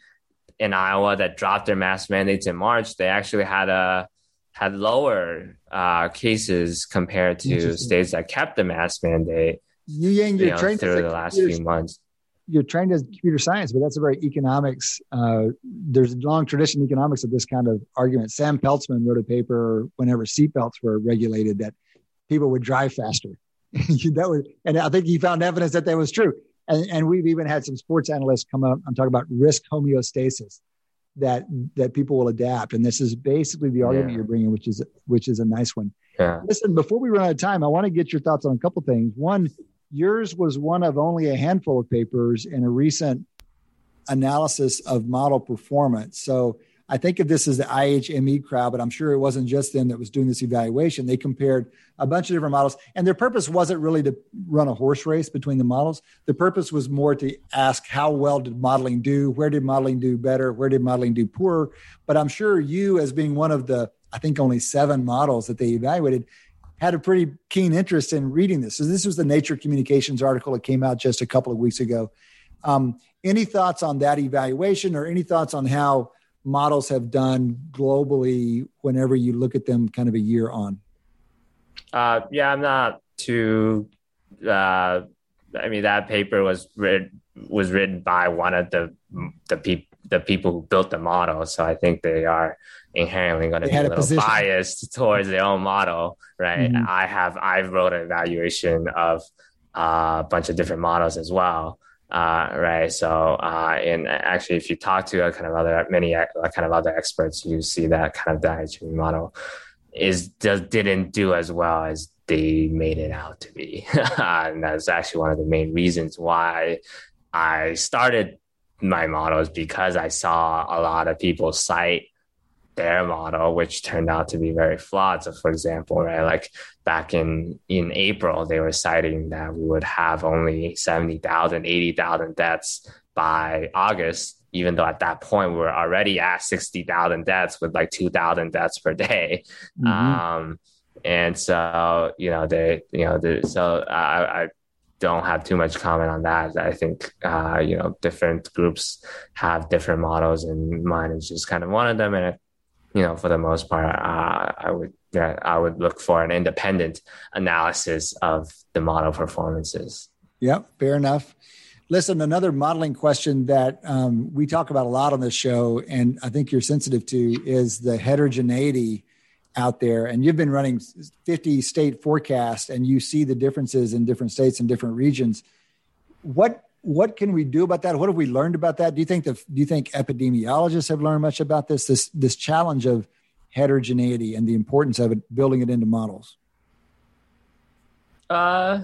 Speaker 7: and Iowa that dropped their mask mandates in March, they actually had a had lower uh, cases compared to states that kept the mask mandate.
Speaker 3: You, know,
Speaker 7: through the last few months.
Speaker 3: You're trained as computer science, but that's a very economics. Uh, there's a long tradition in economics of this kind of argument. Sam Peltzman wrote a paper whenever seatbelts were regulated that people would drive faster. that was, and I think he found evidence that that was true. And, and we've even had some sports analysts come up and talk about risk homeostasis that that people will adapt. And this is basically the argument yeah. you're bringing, which is which is a nice one. Yeah. Listen, before we run out of time, I want to get your thoughts on a couple things. One, yours was one of only a handful of papers in a recent analysis of model performance. So I think of this as the IHME crowd, but I'm sure it wasn't just them that was doing this evaluation. They compared a bunch of different models, and their purpose wasn't really to run a horse race between the models. The purpose was more to ask how well did modeling do? Where did modeling do better? Where did modeling do poorer? But I'm sure you, as being one of the, I think only seven models that they evaluated, had a pretty keen interest in reading this. So this was the Nature Communications article that came out just a couple of weeks ago. Um, any thoughts on that evaluation, or any thoughts on how models have done globally whenever you look at them kind of a year on?
Speaker 7: Uh, yeah, I'm not too. Uh, I mean, that paper was written was written by one of the the people the people who built the model. So I think they are inherently going to be a little a biased towards their own model, right? Mm-hmm. I have I wrote an evaluation of uh, a bunch of different models as well uh, right? So, uh, and actually, if you talk to a kind of other many uh, kind of other experts, you see that kind of dietary model is does, didn't do as well as they made it out to be, and that's actually one of the main reasons why I started my models because I saw a lot of people cite their model, which turned out to be very flawed. So, for example, right, like back in in April, they were citing that we would have only 70,000, 80,000 deaths by August, even though at that point we were already at 60,000 deaths with like 2,000 deaths per day. Mm-hmm. Um, and so, you know, they, you know, the, so I, I don't have too much comment on that. I think uh, you know different groups have different models, and mine is just kind of one of them. And you know, for the most part, uh, I would yeah, I would look for an independent analysis of the model performances.
Speaker 3: Yep, fair enough. Listen, another modeling question that um, we talk about a lot on this show, and I think you're sensitive to, is the heterogeneity out there. And you've been running 50 state forecasts, and you see the differences in different states and different regions. What what can we do about that? What have we learned about that? Do you think the do you think epidemiologists have learned much about this this this challenge of heterogeneity and the importance of it building it into models?
Speaker 7: Uh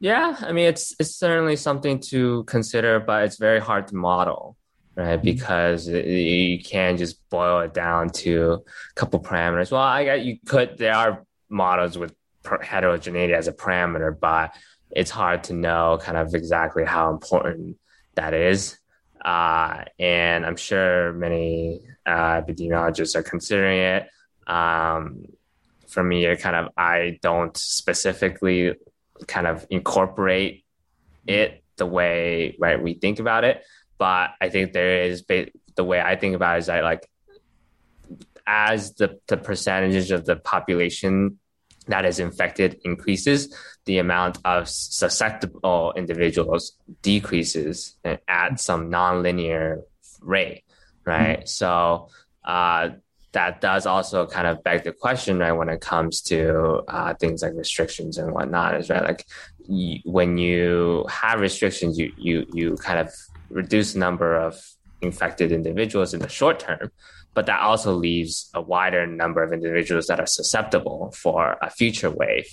Speaker 7: yeah, I mean it's it's certainly something to consider, but it's very hard to model, right? Mm-hmm. Because you can't just boil it down to a couple parameters. Well, I got you could there are models with heterogeneity as a parameter, but it's hard to know kind of exactly how important that is. Uh, and I'm sure many uh, epidemiologists are considering it. Um, for me, it kind of I don't specifically kind of incorporate it the way right we think about it, but I think there is the way I think about it is that like as the the percentages of the population that is infected increases, the amount of susceptible individuals decreases at some nonlinear rate, right? Mm-hmm. So uh, that does also kind of beg the question, right, when it comes to uh, things like restrictions and whatnot, is right, like you, when you have restrictions, you you you kind of reduce the number of infected individuals in the short term, but that also leaves a wider number of individuals that are susceptible for a future wave,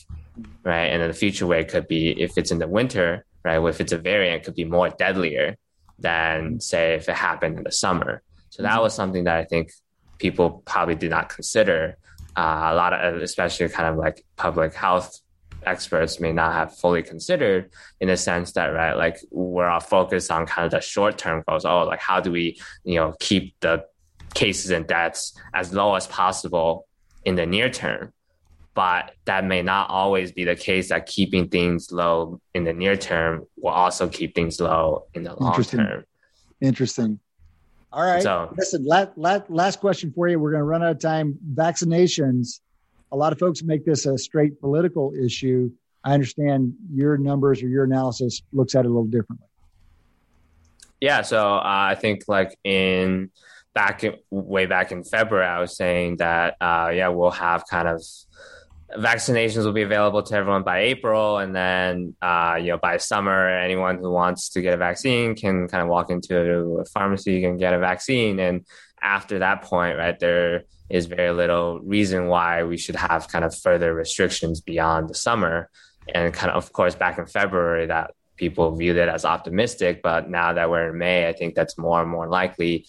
Speaker 7: right? And the future wave could be if it's in the winter, right? If it's a variant, could be more deadlier than say if it happened in the summer. So that was something that I think people probably did not consider. Uh, a lot of, especially kind of like public health experts may not have fully considered in the sense that right like we're all focused on kind of the short term goals oh like how do we you know keep the cases and deaths as low as possible in the near term but that may not always be the case that keeping things low in the near term will also keep things low in the long
Speaker 3: Interesting.
Speaker 7: term
Speaker 3: Interesting. All right.
Speaker 7: So-
Speaker 3: Listen, last, last, last question for you. We're going to run out of time. Vaccinations. A lot of folks make this a straight political issue. I understand your numbers or your analysis looks at it a little differently.
Speaker 7: Yeah, so uh, I think like in back in, way back in February, I was saying that uh, yeah, we'll have kind of vaccinations will be available to everyone by April, and then uh, you know by summer, anyone who wants to get a vaccine can kind of walk into a pharmacy and get a vaccine. And after that point, right, there is very little reason why we should have kind of further restrictions beyond the summer. And kind of, of course, back in February, that people viewed it as optimistic, but now that we're in May, I think that's more and more likely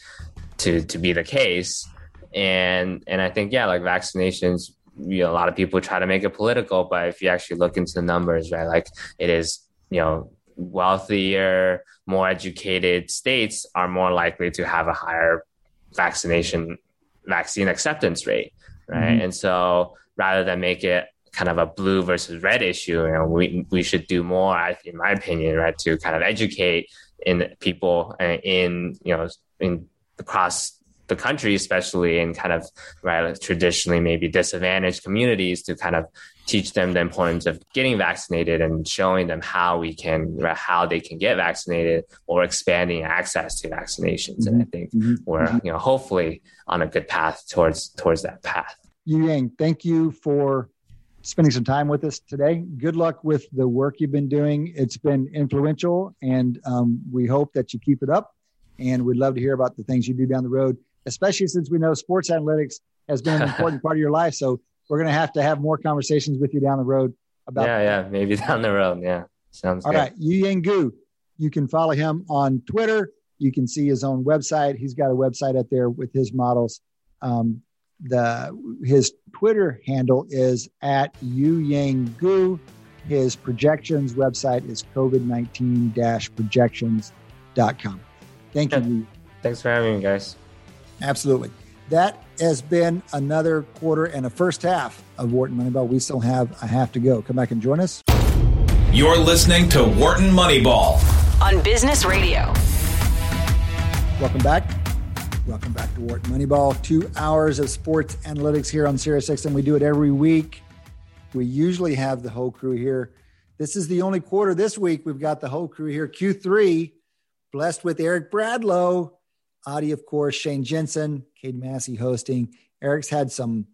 Speaker 7: to to be the case. And and I think yeah, like vaccinations, you know, a lot of people try to make it political, but if you actually look into the numbers, right, like it is, you know, wealthier, more educated states are more likely to have a higher vaccination vaccine acceptance rate, right?
Speaker 3: Mhm.
Speaker 7: And so rather than make it kind of a blue versus red issue, you know, we we should do more, in my opinion, right, to kind of educate in people uh, in you know in across the country, especially in kind of right traditionally maybe disadvantaged communities, to kind of teach them the importance of getting vaccinated and showing them how we can how they can get vaccinated or expanding access to vaccinations. And I think
Speaker 3: Mhm.
Speaker 7: we're you know hopefully on a good path towards towards that path.
Speaker 3: Youyang, thank you for spending some time with us today. Good luck with the work you've been doing. It's been influential, and um, we hope that you keep it up. And we'd love to hear about the things you do down the road, especially since we know sports analytics has been an important part of your life. So we're going to have to have more conversations with you down the road about.
Speaker 7: yeah, yeah, maybe down the road. Yeah, sounds
Speaker 3: All
Speaker 7: good.
Speaker 3: right, Youyang Gu. You can follow him on Twitter. You can see his own website. He's got a website up there with his models. Um, the his Twitter handle is at Youyang Gu. His projections website is COVID 19 projections.com. Thank you.
Speaker 7: Yeah. Thanks for having me, guys.
Speaker 3: Absolutely. That has been another quarter and a first half of Wharton Moneyball. We still have a half to go. Come back and join us.
Speaker 1: You're listening to Wharton Moneyball.
Speaker 2: on Business Radio.
Speaker 3: Welcome back. Welcome back to Wharton Moneyball. Two hours of sports analytics here on SiriusXM. And we do it every week. We usually have the whole crew here. This is the only quarter this week. We've got the whole crew here. Q3, blessed with Eric Bradlow, Adi, of course, Shane Jensen, Cade Massey hosting. Eric's had some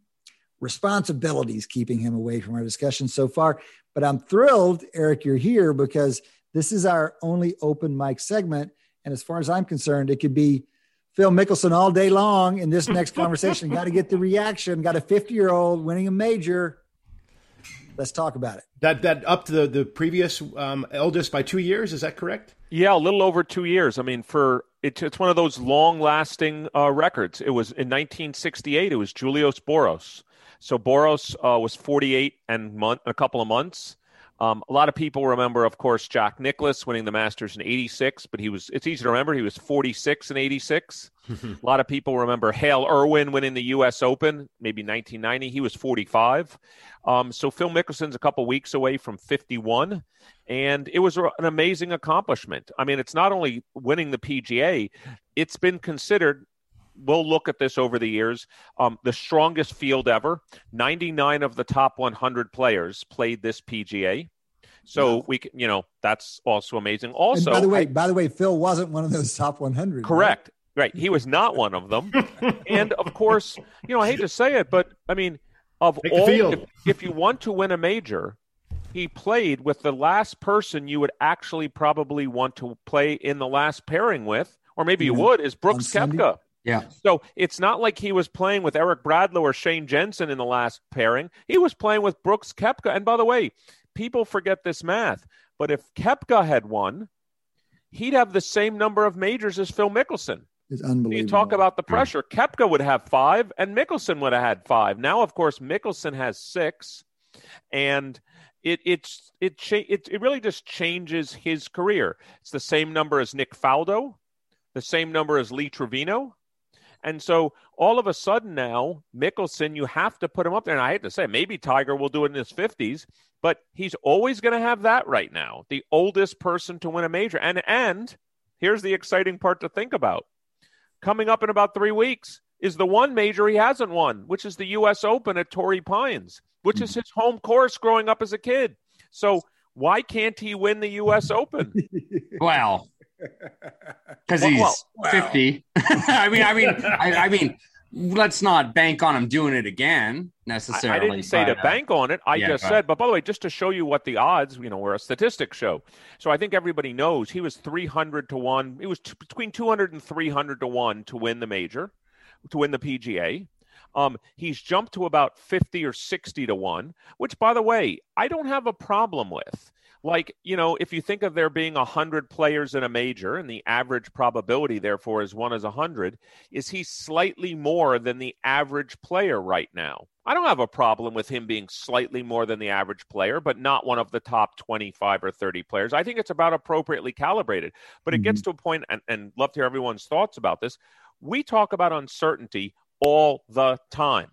Speaker 3: responsibilities keeping him away from our discussion so far. But I'm thrilled, Eric, you're here because this is our only open mic segment. And as far as I'm concerned, it could be Phil Mickelson all day long in this next conversation. got to get the reaction. Got a 50 year old winning a major. Let's talk about it.
Speaker 5: That that up to the the previous um, eldest by two years. Is that correct?
Speaker 8: Yeah, a little over two years. I mean, for it, it's one of those long-lasting uh, records. It was in 1968. It was Julius Boros. So Boros uh, was 48 and month, a couple of months. Um, a lot of people remember, of course, Jack Nicklaus winning the Masters in '86, but he was. It's easy to remember. He was 46 in '86. a lot of people remember Hale Irwin winning the U.S. Open, maybe 1990. He was 45. Um, so Phil Mickelson's a couple weeks away from 51 and it was an amazing accomplishment. I mean, it's not only winning the PGA, it's been considered. We'll look at this over the years. Um, the strongest field ever. 99 of the top 100 players played this PGA. So we can, you know, that's also amazing. Also,
Speaker 3: and by the way, by the way, Phil wasn't one of those top 100.
Speaker 8: Correct. Right. He was not one of them. and of course, you know, I hate to say it, but I mean, of
Speaker 5: Take
Speaker 8: all, if, if you want to win a major, he played with the last person you would actually probably want to play in the last pairing with, or maybe you would, is Brooks
Speaker 3: On Sunday?
Speaker 8: Koepka.
Speaker 6: Yeah.
Speaker 8: So it's not like he was playing with Eric Bradlow or Shane Jensen in the last pairing. He was playing with Brooks Koepka. And by the way, people forget this math, but if Koepka had won, he'd have the same number of majors as Phil Mickelson.
Speaker 3: It's unbelievable.
Speaker 8: You talk about the pressure. Koepka would have five, and Mickelson would have had five. Now, of course, Mickelson has six, and it it's it cha- it it really just changes his career. It's the same number as Nick Faldo, the same number as Lee Trevino. And so all of a sudden now, Mickelson, you have to put him up there. And I hate to say, maybe Tiger will do it in his 50s, but he's always going to have that right now. The oldest person to win a major. And and here's the exciting part to think about. Coming up in about three weeks is the one major he hasn't won, which is the US Open at Torrey Pines, which is hmm. his home course growing up as a kid. So why can't he win the US Open?
Speaker 6: Well, because he's
Speaker 8: Well,
Speaker 6: 50. I mean, I mean, I, I mean, let's not bank on him doing it again necessarily.
Speaker 8: I didn't say
Speaker 6: but,
Speaker 8: to
Speaker 6: uh,
Speaker 8: bank on it. I
Speaker 6: yeah,
Speaker 8: just
Speaker 6: go
Speaker 8: said, but by the way, just to show you what the odds, you know, we're a statistics show. So I think everybody knows he was 300 to 1. He was t- between 200 and 300 to 1 to win the major, to win the PGA. Um, he's jumped to about 50 or 60 to 1, which, by the way, I don't have a problem with. Like, you know, if you think of there being 100 players in a major and the average probability, therefore, is 1 is 100, is he slightly more than the average player right now? I don't have a problem with him being slightly more than the average player, but not one of the top 25 or 30 players. I think it's about appropriately calibrated. But it gets mm-hmm. to a point, and, and love to hear everyone's thoughts about this. We talk about uncertainty all the time.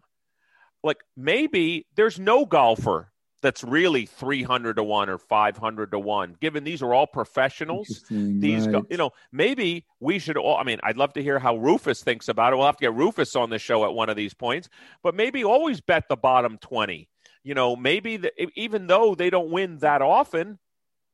Speaker 8: Like maybe there's no golfer that's really 300 to 1 or 500 to 1 given these are all professionals. These go, you know maybe we should all i mean i'd love to hear how rufus thinks about it. We'll have to get rufus on the show at one of these points. But maybe always bet the bottom 20 you know maybe the, even though they don't win that often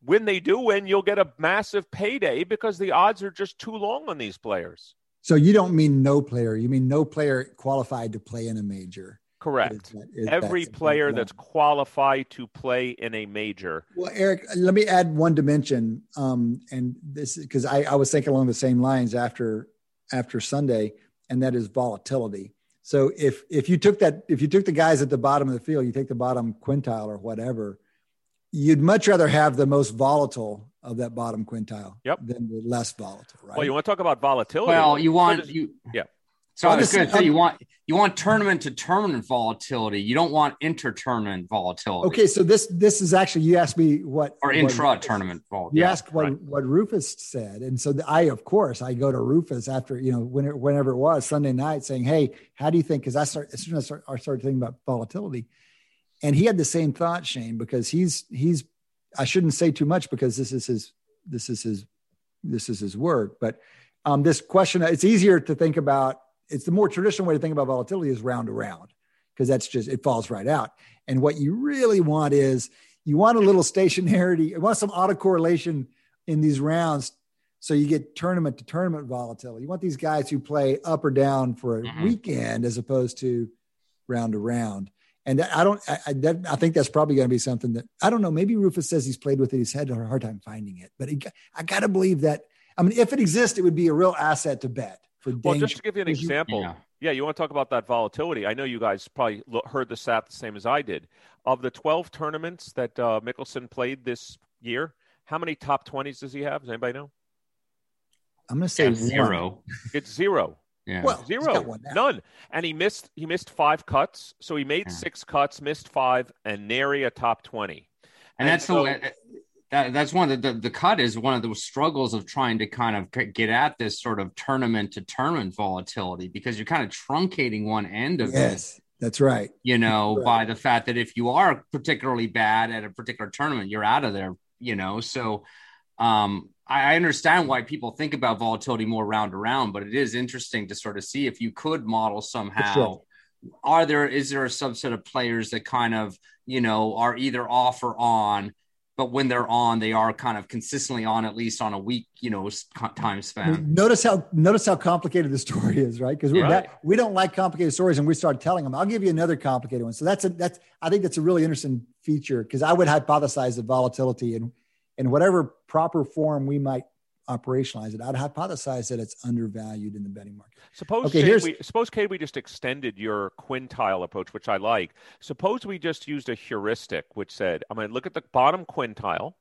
Speaker 8: when they do win you'll get a massive payday because the odds are just too long on these players.
Speaker 3: So you don't mean no player. You mean no player qualified to play in a major.
Speaker 8: Correct
Speaker 3: Is that- is
Speaker 8: every
Speaker 3: that-
Speaker 8: player that's qualified to play in a major
Speaker 3: Well, Eric, let me add one dimension. Um, and this is because I, I was thinking along the same lines after after Sunday, and that is volatility. So if if you took that if you took the guys at the bottom of the field, you take the bottom quintile or whatever, you'd much rather have the most volatile of that bottom quintile
Speaker 8: Yep.
Speaker 3: than the less volatile, right?
Speaker 8: well you want to talk about volatility
Speaker 6: Well, you want
Speaker 8: does-
Speaker 6: you.
Speaker 8: yeah.
Speaker 6: So
Speaker 3: Well,
Speaker 6: I was going to say you want you want tournament to tournament volatility. You don't want inter tournament volatility.
Speaker 3: okay, so this this is actually you asked me what
Speaker 6: Or intra tournament volatility.
Speaker 3: You
Speaker 6: Yeah,
Speaker 3: asked what,
Speaker 6: right.
Speaker 3: what Rufus said, and so I, of course, I go to Rufus after you know when, whenever it was Sunday night, saying, "Hey, how do you think?" Because I start as soon as I, start, I started thinking about volatility, and he had the same thought, Shane, because he's he's I shouldn't say too much because this is his this is his this is his work, but um, this question it's easier to think about. It's the more traditional way to think about volatility is round to round because that's just it falls right out. And what you really want is you want a little stationarity, you want some autocorrelation in these rounds so you get tournament to tournament volatility. You want these guys who play up or down for a
Speaker 6: Mhm.
Speaker 3: weekend as opposed to round to round. And I don't, I, I, that, I think that's probably going to be something that I don't know. Maybe Rufus says he's played with it. He's had a hard time finding it, but I got to believe that. I mean, if it exists, it would be a real asset to bet for
Speaker 8: well just to give you an
Speaker 3: because you-
Speaker 8: example
Speaker 6: Yeah.
Speaker 8: Yeah, you want to talk about that volatility. I know you guys probably lo- heard the stat the same as I did. Of the 12 tournaments that uh, Mickelson played this year, how many top 20s does he have? Does anybody know?
Speaker 3: I'm going to say
Speaker 6: Yeah,
Speaker 3: one.
Speaker 6: zero.
Speaker 8: It's zero.
Speaker 6: Yeah.
Speaker 3: Well,
Speaker 8: Zero.
Speaker 3: got one now.
Speaker 8: None. And he missed he missed five cuts. So he made
Speaker 6: Yeah.
Speaker 8: six cuts, missed five, and nary a top 20.
Speaker 6: and that's
Speaker 8: so-
Speaker 6: the that, that's one of the, the the cut is one of the struggles of trying to kind of get at this sort of tournament to tournament volatility because you're kind of truncating one end of it
Speaker 3: Yes, that's right.
Speaker 6: you know
Speaker 3: Right.
Speaker 6: by the fact that if you are particularly bad at a particular tournament you're out of there you know so um I I understand why people think about volatility more round to round, but it is interesting to sort of see if you could model somehow. Are there is there a subset of players that kind of you know are either off or on, but when they're on, they are kind of consistently on at least on a week you know time span.
Speaker 3: notice how notice how complicated the story is, right? Because
Speaker 8: Right.
Speaker 3: we don't like complicated stories, and we start telling them. I'll give you another complicated one. So that's a that's I think that's a really interesting feature because I would hypothesize that volatility in in whatever proper form we might operationalize it, I'd hypothesize that it's undervalued in the betting market.
Speaker 8: Suppose
Speaker 3: Okay, Cade,
Speaker 8: we, suppose Cade, we just extended your quintile approach, which I like. Suppose we just used a heuristic, which said, I'm going to look at the bottom quintile,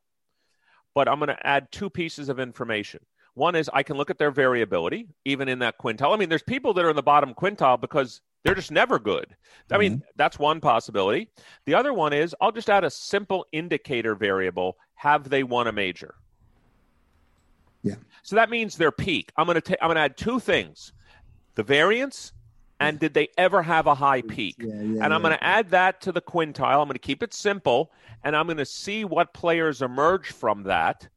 Speaker 8: but I'm going to add two pieces of information. One is I can look at their variability, even in that quintile. I mean, there's people that are in the bottom quintile because they're just never good. I mean, mm-hmm. that's one possibility. The other one is I'll just add a simple indicator variable. Have they won a major?
Speaker 3: Yeah.
Speaker 8: So that means their peak. I'm going to ta- I'm going to add two things: the variance and did they ever have a high peak? Yeah, yeah, and I'm yeah. going to add that to the quintile. I'm going to keep it simple, and I'm going to see what players emerge from that.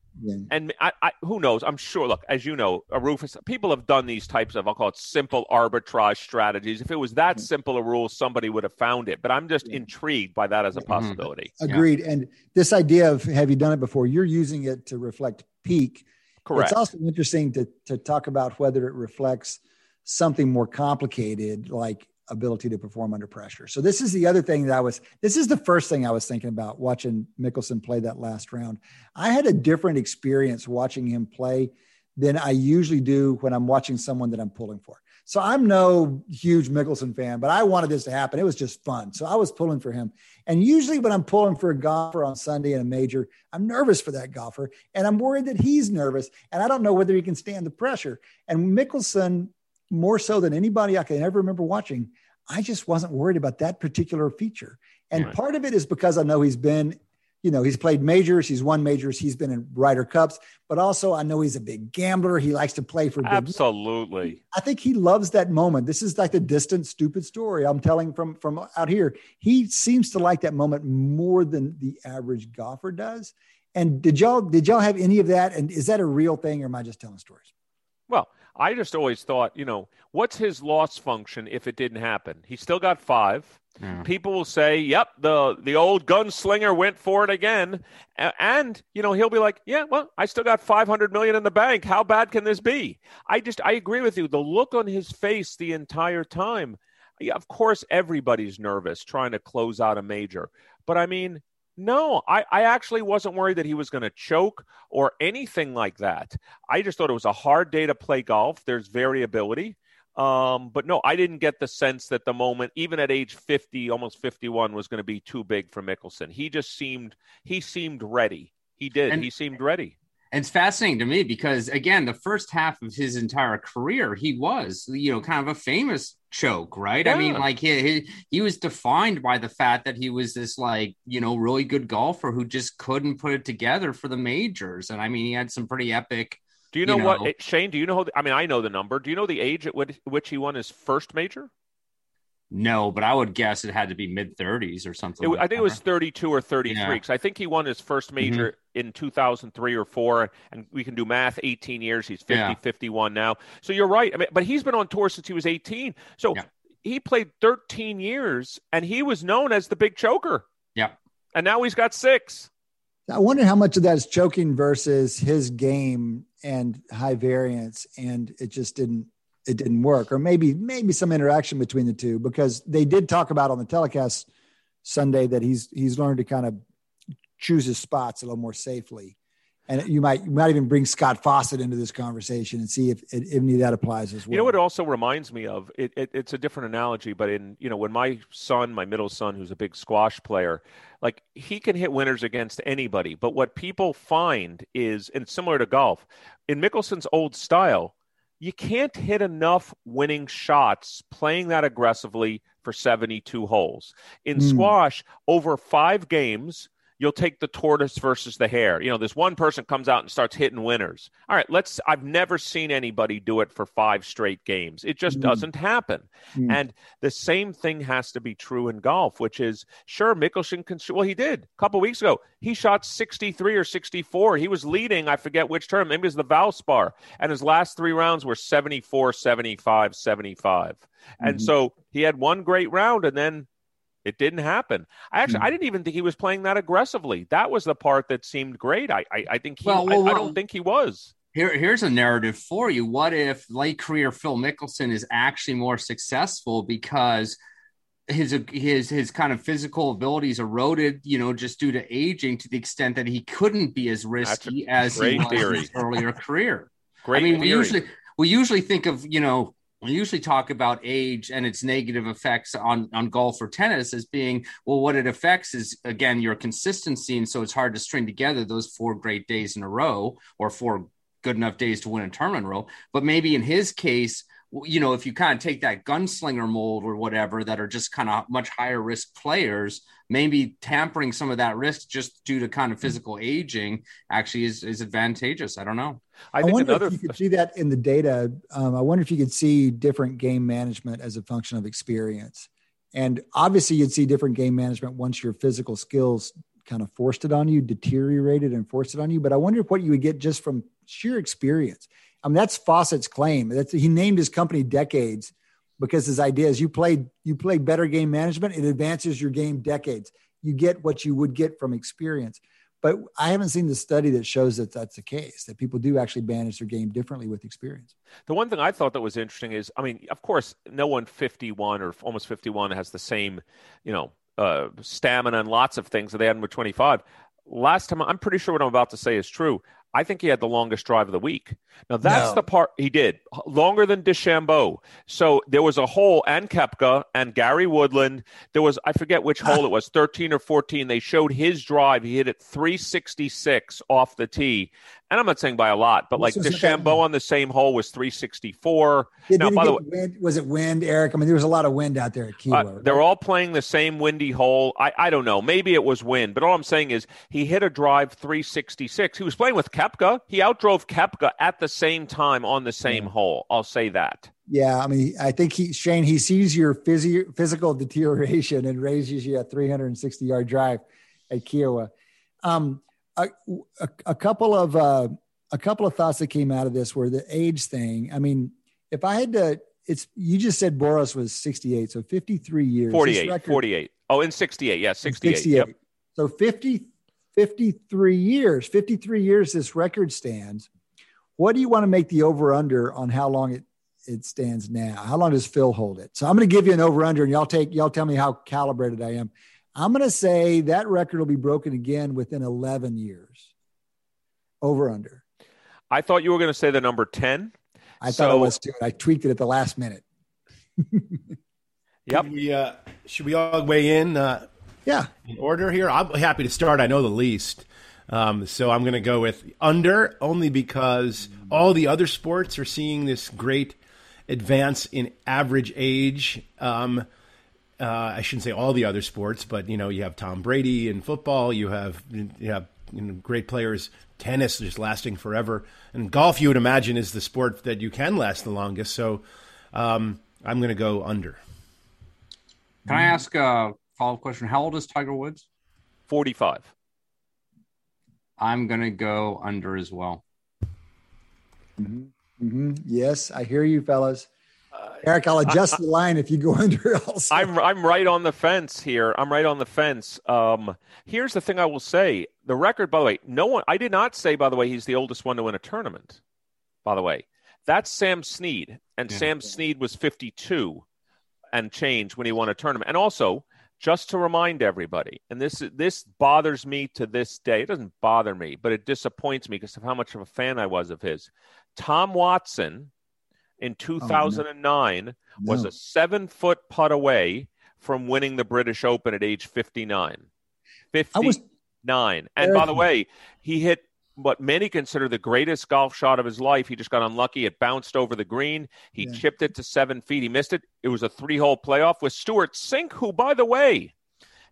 Speaker 8: And I, I, who knows? I'm sure. Look, as you know, a Rufus, people have done these types of, I'll call it simple arbitrage strategies. If it was that simple a rule, somebody would have found it. But I'm just intrigued by that as a mm-hmm. possibility.
Speaker 3: Agreed. And this idea of have you done it before? You're using it to reflect peak.
Speaker 8: Correct.
Speaker 3: It's also interesting to to talk about whether it reflects something more complicated like ability to perform under pressure. So this is the other thing that I was this is the first thing I was thinking about watching Mickelson play that last round. I had a different experience watching him play than I usually do when I'm watching someone that I'm pulling for. So I'm no huge Mickelson fan, but I wanted this to happen. It was just fun. So I was pulling for him. And usually when I'm pulling for a golfer on Sunday in a major, I'm nervous for that golfer and I'm worried that he's nervous and I don't know whether he can stand the pressure. And Mickelson more so than anybody I can ever remember watching, I just wasn't worried about that particular feature. And right. part of it is because I know he's been, you know, he's played majors, he's won majors, he's been in Ryder Cups, but also I know he's a big gambler. He likes to play for
Speaker 8: absolutely.
Speaker 3: Big, I think he loves that moment. This is like the distant, stupid story I'm telling from from out here. He seems to like that moment more than the average golfer does. And did y'all did y'all have any of that? And is that a real thing, or am I just telling stories?
Speaker 8: Well, I just always thought, you know, what's his loss function if it didn't happen? He still got five. Yeah. People will say, "Yep, the the old gunslinger went for it again," and you know he'll be like, "Yeah, well, I still got five hundred million in the bank. How bad can this be?" I just I agree with you. The look on his face the entire time. Yeah, of course, everybody's nervous trying to close out a major, but I mean, no, I, I actually wasn't worried that he was going to choke or anything like that. I just thought it was a hard day to play golf. There's variability. Um, but no, I didn't get the sense that the moment, even at age 50, almost 51, was going to be too big for Mickelson. He just seemed, he seemed ready. He did. And, he seemed ready.
Speaker 6: It's fascinating to me because again, the first half of his entire career, he was, you know, kind of a famous choke, right? Yeah. I mean, like he, he he was defined by the fact that he was this like, you know, really good golfer who just couldn't put it together for the majors. And I mean, he had some pretty epic
Speaker 8: do you know, you know what, Shane? Do you know? I mean, I know the number. Do you know the age at which he won his first major?
Speaker 6: No, but I would guess it had to be mid 30s or something.
Speaker 8: It,
Speaker 6: like
Speaker 8: I think that. it was 32 or 33. Yeah. Because I think he won his first mm-hmm. major mm-hmm. in 2003 or four, and we can do math. 18 years. He's 50, yeah. 51 now. So you're right. I mean, but he's been on tour since he was 18. So yeah. he played 13 years, and he was known as the big choker.
Speaker 6: Yeah.
Speaker 8: And now he's got six.
Speaker 3: I wonder how much of that is choking versus his game and high variance, and it just didn't it didn't work, or maybe maybe some interaction between the two because they did talk about on the telecast Sunday that he's he's learned to kind of choose his spots a little more safely. And you might you might even bring Scott Fawcett into this conversation and see if, if any of that applies as well.
Speaker 8: You know what it also reminds me of? It, it, it's a different analogy, but in you know when my son, my middle son, who's a big squash player, like he can hit winners against anybody. But what people find is, and similar to golf, in Mickelson's old style, you can't hit enough winning shots playing that aggressively for 72 holes. In mm. squash, over five games, you'll take the tortoise versus the hare. You know, this one person comes out and starts hitting winners. All right, let's I've never seen anybody do it for five straight games. It just mm. doesn't happen. Mm. And the same thing has to be true in golf, which is sure Mickelson can well he did a couple weeks ago. He shot 63 or 64. He was leading, I forget which term, maybe it was the Valspar, and his last 3 rounds were 74, 75, 75. Mm-hmm. And so he had one great round and then it didn't happen. I actually. I hmm. didn't even think he was playing that aggressively. That was the part that seemed great. I, I, I think he. Well, well, I, I, don't think he was.
Speaker 6: Here, here's a narrative for you. What if late career Phil Mickelson is actually more successful because his his his kind of physical abilities eroded, you know, just due to aging, to the extent that he couldn't be as risky as he was theory. in his earlier career.
Speaker 8: Great I
Speaker 6: mean,
Speaker 8: theory.
Speaker 6: we usually we usually think of you know we usually talk about age and its negative effects on, on golf or tennis as being, well, what it affects is, again, your consistency. And so it's hard to string together those four great days in a row or four good enough days to win a tournament row. But maybe in his case, you know, if you kind of take that gunslinger mold or whatever that are just kind of much higher risk players, maybe tampering some of that risk just due to kind of physical aging actually is, is advantageous. I don't know.
Speaker 3: I, I wonder another... if you could see that in the data. Um, I wonder if you could see different game management as a function of experience. And obviously, you'd see different game management once your physical skills kind of forced it on you, deteriorated and forced it on you. But I wonder what you would get just from sheer experience. I mean, that's Fawcett's claim. That's, he named his company Decades because his idea is you play you play better game management, it advances your game decades. You get what you would get from experience. But I haven't seen the study that shows that that's the case, that people do actually manage their game differently with experience.
Speaker 8: The one thing I thought that was interesting is, I mean, of course, no one 51 or almost 51 has the same, you know, uh, stamina and lots of things that they had in 25. Last time, I'm pretty sure what I'm about to say is true. I think he had the longest drive of the week. Now that's no. the part he did longer than DeChambeau. So there was a hole and Koepka and Gary Woodland. There was I forget which hole it was, 13 or 14. They showed his drive. He hit it 366 off the tee, and I'm not saying by a lot, but like DeChambeau on the same hole was 364.
Speaker 3: Yeah, now, by the way, wind, was it wind, Eric? I mean, there was a lot of wind out there at Kiawah. Uh,
Speaker 8: right? They're all playing the same windy hole. I, I don't know. Maybe it was wind, but all I'm saying is he hit a drive 366. He was playing with Koepka. He outdrove Koepka at the same time on the same yeah. hole. I'll say that.
Speaker 3: Yeah, I mean, I think he Shane he sees your physio, physical deterioration and raises you a 360 yard drive at Kiawah. Um, a, a, a couple of uh, a couple of thoughts that came out of this were the age thing. I mean, if I had to, it's you just said Boros was 68, so 53 years.
Speaker 8: 48, record, 48. Oh, in 68, yeah, 68. 68. Yep.
Speaker 3: So 50, 53 years, 53 years this record stands. What do you want to make the over under on how long it it stands now? How long does Phil hold it? So I'm going to give you an over under, and y'all take y'all tell me how calibrated I am. I'm going to say that record will be broken again within 11 years. Over under.
Speaker 8: I thought you were going to say the number 10.
Speaker 3: I so, thought it was too. I tweaked it at the last minute.
Speaker 5: yep. We, uh, should we all weigh in? Uh,
Speaker 3: yeah.
Speaker 5: In order here? I'm happy to start. I know the least. Um, so I'm going to go with under only because all the other sports are seeing this great advance in average age. Um, uh, I shouldn't say all the other sports, but you know, you have Tom Brady in football. You have you have you know, great players. Tennis just lasting forever, and golf you would imagine is the sport that you can last the longest. So, um, I'm going to go under.
Speaker 6: Can I ask a follow up question? How old is Tiger Woods?
Speaker 8: Forty-five.
Speaker 6: I'm going to go under as well.
Speaker 3: Mm-hmm. Mm-hmm. Yes, I hear you, fellas. Eric, I'll adjust the line if you go under. Also.
Speaker 8: I'm I'm right on the fence here. I'm right on the fence. Um, here's the thing I will say: the record. By the way, no one. I did not say. By the way, he's the oldest one to win a tournament. By the way, that's Sam Snead, and yeah. Sam Snead was 52 and change when he won a tournament. And also, just to remind everybody, and this this bothers me to this day. It doesn't bother me, but it disappoints me because of how much of a fan I was of his. Tom Watson in 2009 oh, no. was a seven foot putt away from winning the British Open at age 59. 59. Was, and by the way, he hit what many consider the greatest golf shot of his life. He just got unlucky. It bounced over the green. He yeah. chipped it to seven feet. He missed it. It was a three hole playoff with Stewart Cink, who, by the way,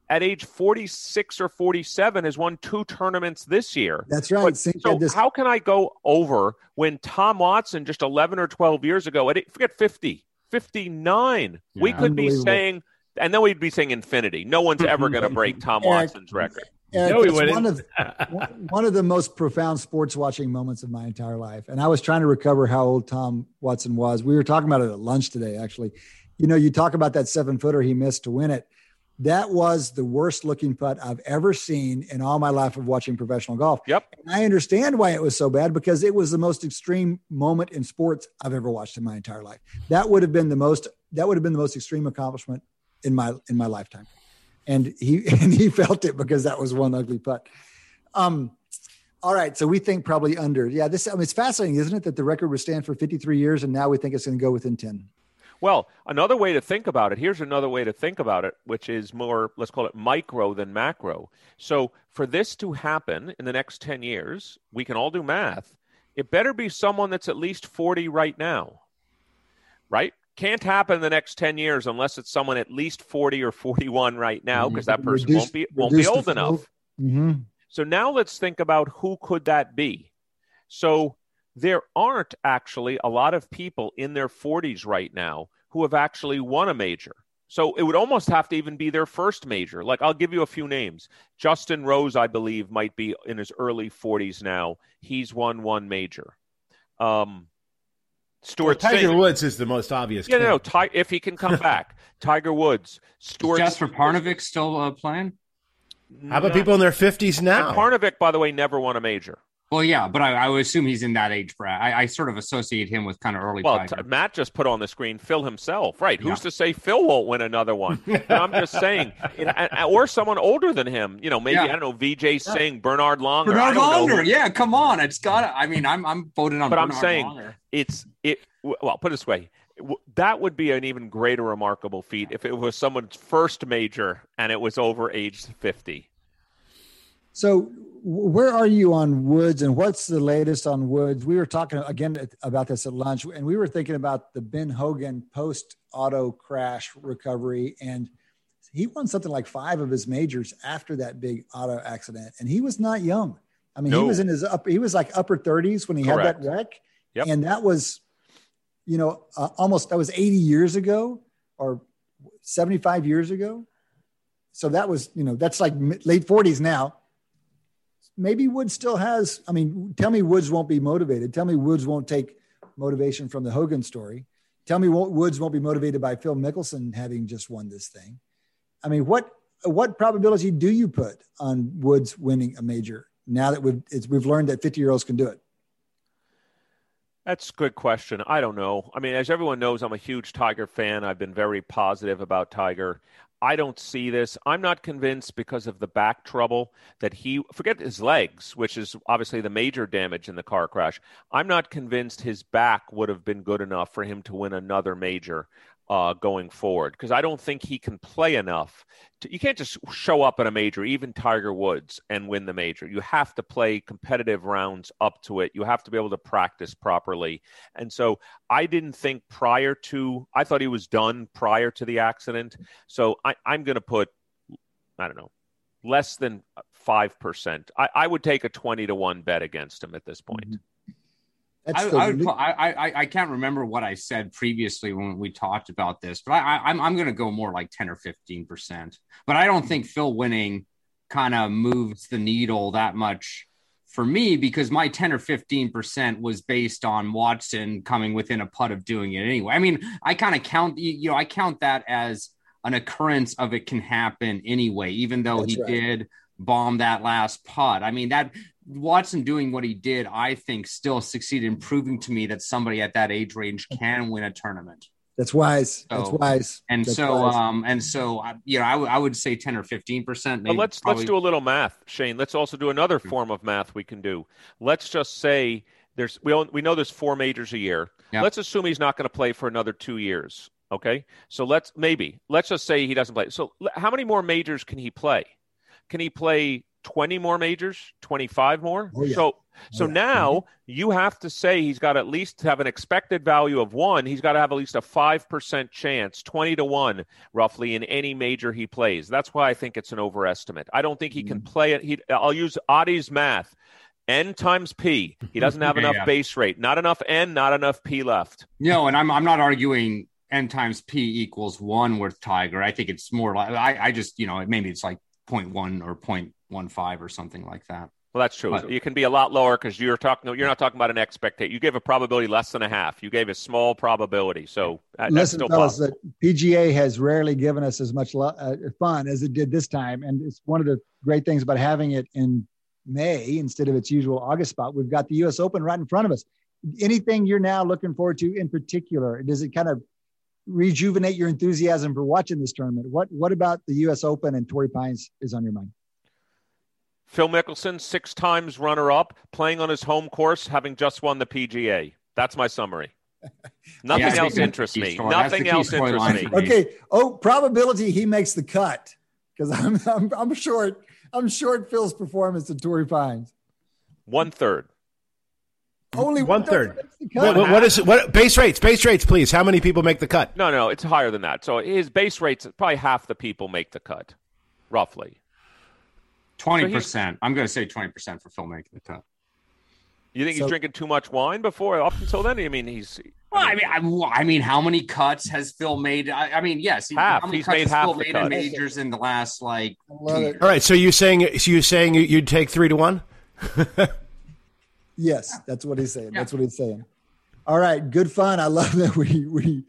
Speaker 8: at age 46 or 47 has won two tournaments this year.
Speaker 3: That's right. But,
Speaker 8: so this- how can I go over when Tom Watson just 11 or 12 years ago, at forget 50, 59, yeah. we could be saying, and then we'd be saying infinity. No one's ever going to break Tom Watson's record.
Speaker 3: Eric, no, it's one of one of the most profound sports watching moments of my entire life. And I was trying to recover how old Tom Watson was. We were talking about it at lunch today, actually. You know, you talk about that seven footer he missed to win it. That was the worst looking putt I've ever seen in all my life of watching professional golf.
Speaker 8: Yep.
Speaker 3: And I understand why it was so bad because it was the most extreme moment in sports I've ever watched in my entire life. That would have been the most that would have been the most extreme accomplishment in my in my lifetime. And he and he felt it because that was one ugly putt. Um all right, so we think probably under. Yeah, this I mean it's fascinating, isn't it, that the record would stand for 53 years and now we think it's going to go within 10.
Speaker 8: Well, another way to think about it, here's another way to think about it, which is more, let's call it micro than macro. So, for this to happen in the next 10 years, we can all do math. it better be someone that's at least 40 right now. Right? Can't happen in the next 10 years unless it's someone at least 40 or 41 right now because that person
Speaker 3: Reduce-
Speaker 8: won't be won't be old enough.
Speaker 3: hmm
Speaker 8: So now let's think about who could that be. So there aren't actually a lot of people in their 40s right now who have actually won a major. So it would almost have to even be their first major. Like I'll give you a few names. Justin Rose, I believe, might be in his early 40s now. He's won one major. Um, Stuart
Speaker 5: Tiger
Speaker 8: Singh-
Speaker 5: Woods is the most obvious.
Speaker 8: Yeah, no,
Speaker 5: candidate.
Speaker 8: Ty- if he can come back, Tiger Woods, Stuart.
Speaker 6: Is Jesper Parnevik still uh, playing?
Speaker 5: How about people in their fifties now?
Speaker 8: And Parnevik, by the way, never won a major.
Speaker 6: Well, yeah, but I, I would assume he's in that age bracket. I, I sort of associate him with kind of early
Speaker 8: Well, t- Matt just put on the screen Phil himself, right? Who's
Speaker 6: Yeah.
Speaker 8: to say Phil won't win another one? I'm just saying, or someone older than him. You know, maybe
Speaker 6: Yeah.
Speaker 8: I don't know, Vijay Singh, Bernhard Langer.
Speaker 6: Bernhard
Speaker 8: Langer,
Speaker 6: yeah, come on, it's got. I mean, I'm I'm voting on.
Speaker 8: But I'm saying
Speaker 6: Langer.
Speaker 8: it's it. Well, put it this way. That would be an even greater remarkable feat if it was someone's first major and it was over age 50.
Speaker 3: So, where are you on Woods, and what's the latest on Woods? We were talking again about this at lunch, and we were thinking about the Ben Hogan post auto crash recovery, and he won something like five of his majors after that big auto accident, and he was not young. I mean, he was in his up, he was like upper thirties when he had that wreck,
Speaker 8: Yep.
Speaker 3: and that was, you know, uh, almost that was eighty years ago or seventy five years ago. So that was, you know, that's like late forties now maybe Woods still has. I mean, tell me Woods won't be motivated. Tell me Woods won't take motivation from the Hogan story. Tell me Woods won't be motivated by Phil Mickelson having just won this thing. I mean, what what probability do you put on Woods winning a major now that we've we've learned that fifty year olds can do it?
Speaker 8: That's a good question. I don't know. I mean, as everyone knows, I'm a huge Tiger fan. I've been very positive about Tiger. I don't see this. I'm not convinced because of the back trouble that he forget his legs, which is obviously the major damage in the car crash. I'm not convinced his back would have been good enough for him to win another major uh, going forward because I don't think he can play enough. To, you can't just show up at a major, even Tiger Woods, and win the major. You have to play competitive rounds up to it. You have to be able to practice properly. And so I didn't think prior to, I thought he was done prior to the accident. So I, I'm going to put, I don't know, less than 5%. I, I would take a 20 to 1 bet against him at this point.
Speaker 3: That's
Speaker 6: I, I, would, I, I I can't remember what I said previously when we talked about this, but I, I I'm I'm going to go more like ten or fifteen percent. But I don't think Phil winning kind of moves the needle that much for me because my ten or fifteen percent was based on Watson coming within a putt of doing it anyway. I mean, I kind of count you you know I count that as an occurrence of it can happen anyway, even though
Speaker 3: That's
Speaker 6: he
Speaker 3: right.
Speaker 6: did bomb that last putt. I mean that Watson doing what he did, I think, still succeeded in proving to me that somebody at that age range can win a tournament.
Speaker 3: that's wise. That's wise.
Speaker 6: And
Speaker 3: That's
Speaker 6: so,
Speaker 3: wise.
Speaker 6: um, and so, I- you know, I, w- I would say ten or fifteen percent.
Speaker 8: But let's let's do a little math, Shane. Let's also do another form of math we can do. Let's just say there's we all- we know there's four majors a year.
Speaker 6: Yeah.
Speaker 8: Let's assume he's not going to play for another two years. Okay, so let's maybe let's just say he doesn't play. So l- how many more majors can he play? Can he play twenty more majors? Twenty five more?
Speaker 3: Oh, yeah.
Speaker 8: So so
Speaker 3: Oh, yeah.
Speaker 8: now you have to say he's got at least have an expected value of one. He's got to have at least a five percent chance, twenty to one, roughly in any major he plays. That's why I think it's an overestimate. I don't think he
Speaker 3: Mm.
Speaker 8: can play it. He, I'll use Adi's math. N times P. He doesn't have
Speaker 6: Yeah,
Speaker 8: enough base rate. Not enough N, not enough P left.
Speaker 6: no, and I'm I'm not arguing n times p equals one with Tiger. I think it's more like I I just you know maybe it's like 0.1 or 0.15 or something like that.
Speaker 8: Well, that's true.
Speaker 6: But-
Speaker 8: you can be a lot lower because you're talking. You're not talking about an expectation. You gave a probability less than a half. You gave a small probability. So that- that's
Speaker 3: Listen,
Speaker 8: still
Speaker 3: fellas,
Speaker 8: possible.
Speaker 3: PGA has rarely given us as much lo- uh, fun as it did this time, and it's one of the great things about having it in May instead of its usual August spot. We've got the U.S. Open right in front of us. Anything you're now looking forward to in particular? Does it kind of rejuvenate your enthusiasm for watching this tournament? What What about the U.S. Open and Torrey Pines is on your mind?
Speaker 8: Phil Mickelson, six times runner up, playing on his home course, having just won the PGA. That's my summary. Nothing
Speaker 6: Yeah,
Speaker 8: else
Speaker 6: think
Speaker 8: interests me.
Speaker 6: key story.
Speaker 8: Nothing else interests me.
Speaker 6: me.
Speaker 3: Okay. Oh, probability he makes the cut because I'm, I'm I'm short. I'm short Phil's performance at Torrey Pines.
Speaker 8: One third.
Speaker 3: Only
Speaker 5: one third. What, what is what base rates? Base rates, please. How many people make the cut?
Speaker 8: No, no, it's higher than that. So his base rates probably half the people make the cut, roughly.
Speaker 6: Twenty so percent. I'm going to say twenty percent for Phil making the cut.
Speaker 8: You think so, he's drinking too much wine before up until then? I mean, he's.
Speaker 6: Well, I mean, I mean, I, I mean how many cuts has Phil made? I, I mean, yes,
Speaker 8: half.
Speaker 6: How many
Speaker 8: he's
Speaker 6: cuts
Speaker 8: made
Speaker 6: has
Speaker 8: half
Speaker 6: Phil
Speaker 8: the
Speaker 6: made
Speaker 8: cut.
Speaker 6: in majors in the last like.
Speaker 5: All right, so you saying so you saying you'd take three to one?
Speaker 3: yes, that's what he's saying. Yeah. That's what he's saying. All right, good fun. I love that we we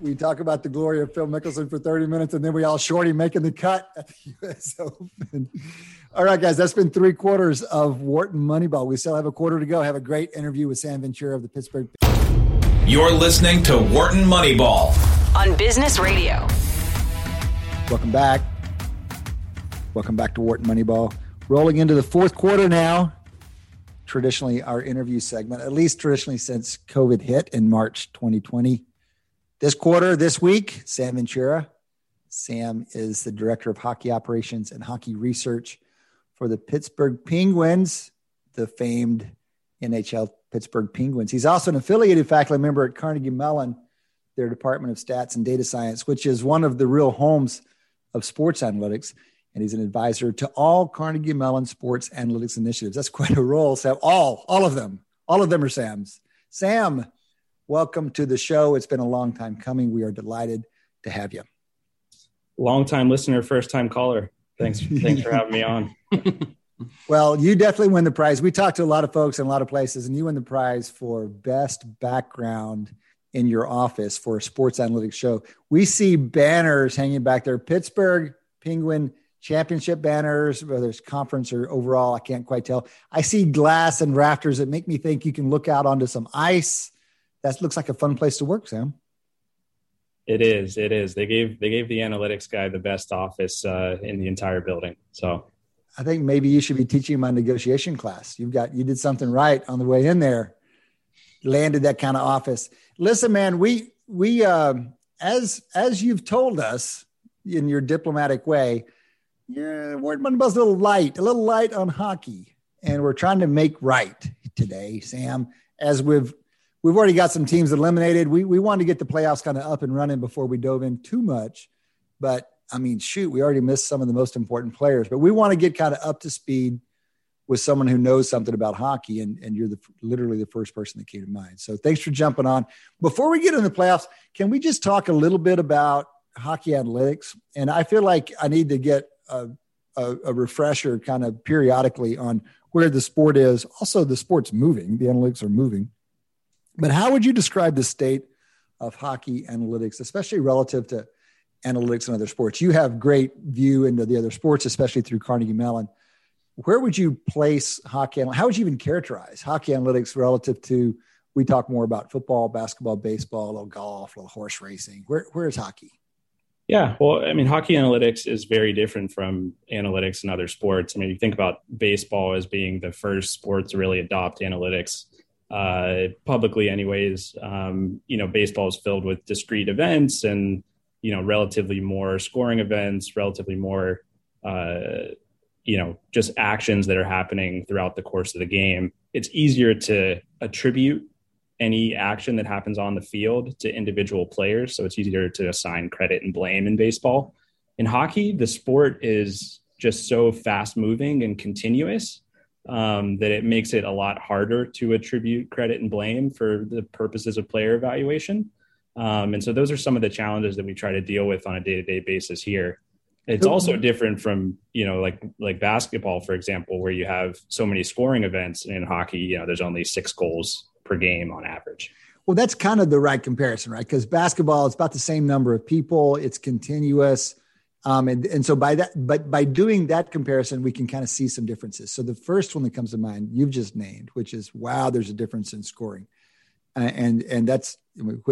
Speaker 3: we talk about the glory of Phil Mickelson for 30 minutes, and then we all shorty making the cut at the U.S. Open. All right, guys, that's been three quarters of Wharton Moneyball. We still have a quarter to go. Have a great interview with Sam Ventura of the Pittsburgh.
Speaker 1: You're listening to Wharton Moneyball
Speaker 2: on Business Radio.
Speaker 3: Welcome back. Welcome back to Wharton Moneyball. Rolling into the fourth quarter now. Traditionally, our interview segment, at least traditionally since COVID hit in March 2020. This quarter, this week, Sam Ventura. Sam is the director of hockey operations and hockey research for the Pittsburgh Penguins, the famed NHL Pittsburgh Penguins. He's also an affiliated faculty member at Carnegie Mellon, their Department of Stats and Data Science, which is one of the real homes of sports analytics. And he's an advisor to all Carnegie Mellon sports analytics initiatives. That's quite a role, Sam. All, all of them, all of them are Sam's. Sam, welcome to the show. It's been a long time coming. We are delighted to have you.
Speaker 9: Long time listener, first time caller. Thanks, thanks for having me on.
Speaker 3: well, you definitely win the prize. We talked to a lot of folks in a lot of places, and you win the prize for best background in your office for a sports analytics show. We see banners hanging back there, Pittsburgh Penguin championship banners, whether it's conference or overall, I can't quite tell. I see glass and rafters that make me think you can look out onto some ice that looks like a fun place to work, Sam.
Speaker 9: It is. It is. They gave they gave the analytics guy the best office uh, in the entire building. So,
Speaker 3: I think maybe you should be teaching my negotiation class. You've got you did something right on the way in there. Landed that kind of office. Listen, man, we we uh, as as you've told us in your diplomatic way, yeah, Wharton Moneyball's a little light, a little light on hockey, and we're trying to make right today, Sam. As we've we've already got some teams eliminated. We we wanted to get the playoffs kind of up and running before we dove in too much, but I mean, shoot, we already missed some of the most important players. But we want to get kind of up to speed with someone who knows something about hockey, and and you're the literally the first person that came to mind. So thanks for jumping on. Before we get in the playoffs, can we just talk a little bit about hockey analytics? And I feel like I need to get a, a, a refresher kind of periodically on where the sport is. Also, the sport's moving; the analytics are moving. But how would you describe the state of hockey analytics, especially relative to analytics in other sports? You have great view into the other sports, especially through Carnegie Mellon. Where would you place hockey? How would you even characterize hockey analytics relative to? We talk more about football, basketball, baseball, a little golf, a little horse racing. Where where is hockey?
Speaker 9: Yeah, well, I mean, hockey analytics is very different from analytics in other sports. I mean, you think about baseball as being the first sport to really adopt analytics uh, publicly, anyways. Um, you know, baseball is filled with discrete events and you know, relatively more scoring events, relatively more, uh, you know, just actions that are happening throughout the course of the game. It's easier to attribute any action that happens on the field to individual players, so it's easier to assign credit and blame in baseball. In hockey, the sport is just so fast moving and continuous um, that it makes it a lot harder to attribute credit and blame for the purposes of player evaluation. Um, and so those are some of the challenges that we try to deal with on a day-to-day basis here. It's also different from, you know, like like basketball, for example, where you have so many scoring events in hockey, you know, there's only six goals per game on average.
Speaker 3: Well, that's kind of the right comparison, right? Because basketball, it's about the same number of people, it's continuous. Um, and, and so by that, but by doing that comparison, we can kind of see some differences. So the first one that comes to mind, you've just named, which is wow, there's a difference in scoring, and and that's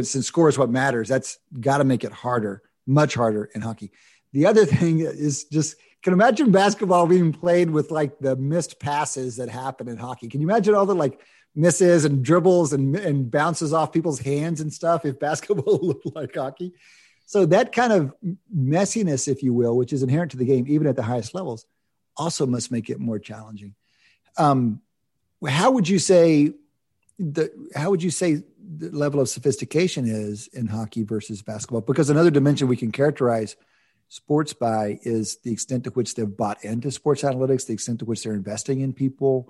Speaker 3: since score is what matters. That's got to make it harder, much harder in hockey. The other thing is just can imagine basketball being played with like the missed passes that happen in hockey. Can you imagine all the like misses and dribbles and and bounces off people's hands and stuff if basketball looked like hockey? So that kind of messiness, if you will, which is inherent to the game, even at the highest levels, also must make it more challenging. Um, how would you say the how would you say the level of sophistication is in hockey versus basketball? Because another dimension we can characterize sports by is the extent to which they've bought into sports analytics, the extent to which they're investing in people,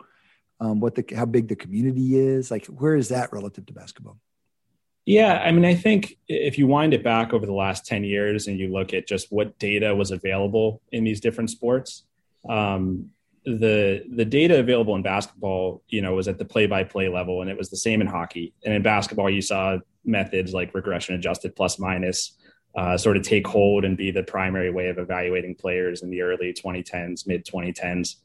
Speaker 3: um, what the how big the community is. Like, where is that relative to basketball?
Speaker 9: Yeah, I mean, I think if you wind it back over the last 10 years and you look at just what data was available in these different sports, um, the the data available in basketball, you know, was at the play by play level, and it was the same in hockey. And in basketball, you saw methods like regression adjusted plus minus uh, sort of take hold and be the primary way of evaluating players in the early 2010s, mid 2010s.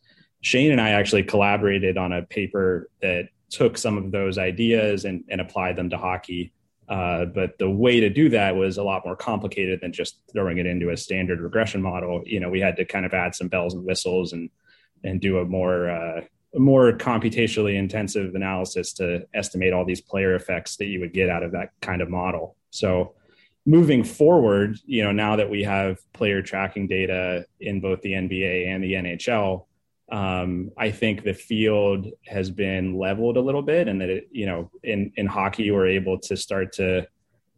Speaker 9: Shane and I actually collaborated on a paper that took some of those ideas and, and applied them to hockey. Uh, but the way to do that was a lot more complicated than just throwing it into a standard regression model. You know, we had to kind of add some bells and whistles and and do a more uh, more computationally intensive analysis to estimate all these player effects that you would get out of that kind of model. So moving forward, you know, now that we have player tracking data in both the NBA and the NHL, um, I think the field has been leveled a little bit, and that it, you know, in in hockey, we're able to start to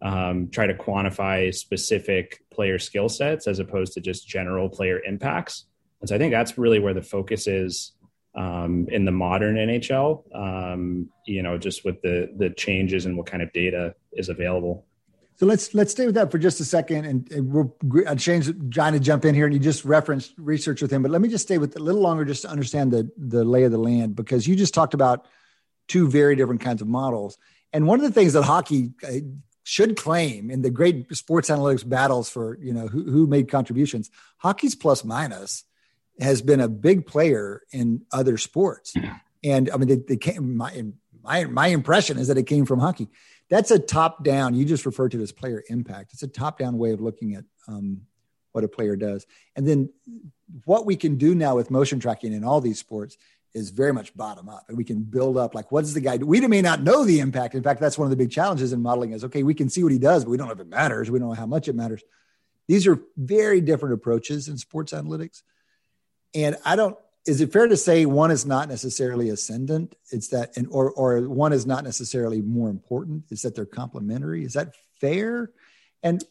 Speaker 9: um, try to quantify specific player skill sets as opposed to just general player impacts. And so I think that's really where the focus is um, in the modern NHL. Um, you know, just with the the changes and what kind of data is available.
Speaker 3: So let's let's stay with that for just a second, and, and we'll uh, Shane's trying to jump in here, and you just referenced research with him, but let me just stay with a little longer just to understand the the lay of the land because you just talked about two very different kinds of models, and one of the things that hockey uh, should claim in the great sports analytics battles for you know who, who made contributions, hockey's plus minus has been a big player in other sports, and I mean they, they came my my my impression is that it came from hockey that's a top down. You just referred to it as player impact. It's a top down way of looking at um, what a player does. And then what we can do now with motion tracking in all these sports is very much bottom up and we can build up like what does the guy do we may not know the impact in fact that's one of the big challenges in modeling is okay we can see what he does but we don't know if it matters we don't know how much it matters these are very different approaches in sports analytics and i don't is it fair to say one is not necessarily ascendant? It's that, and or or one is not necessarily more important. Is that they're complementary? Is that fair? And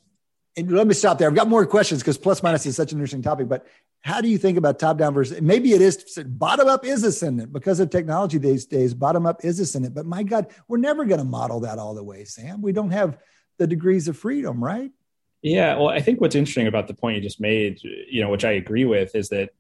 Speaker 3: and let me stop there. I've got more questions because plus minus is such an interesting topic. But how do you think about top down versus maybe it is bottom up is ascendant because of technology these days? Bottom up is ascendant. But my God, we're never going to model that all the way, Sam. We don't have the degrees of freedom, right?
Speaker 9: Yeah. Well, I think what's interesting about the point you just made, you know, which I agree with, is that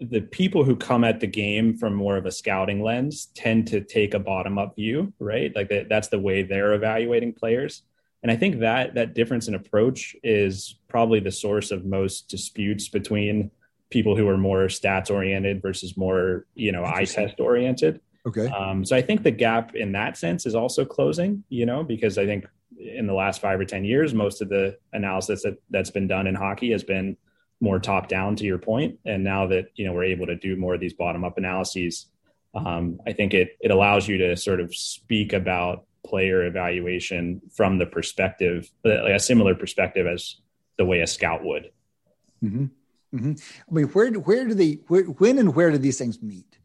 Speaker 9: the people who come at the game from more of a scouting lens tend to take a bottom up view, right? Like that, that's the way they're evaluating players. And I think that that difference in approach is probably the source of most disputes between people who are more stats oriented versus more, you know, eye test oriented.
Speaker 3: Okay.
Speaker 9: Um, so I think the gap in that sense is also closing, you know, because I think in the last five or 10 years, most of the analysis that, that's been done in hockey has been more top down to your point and now that you know we're able to do more of these bottom up analyses um, i think it it allows you to sort of speak about player evaluation from the perspective like a similar perspective as the way a scout would
Speaker 3: mm-hmm. Mm-hmm. i mean where where do the where, when and where do these things meet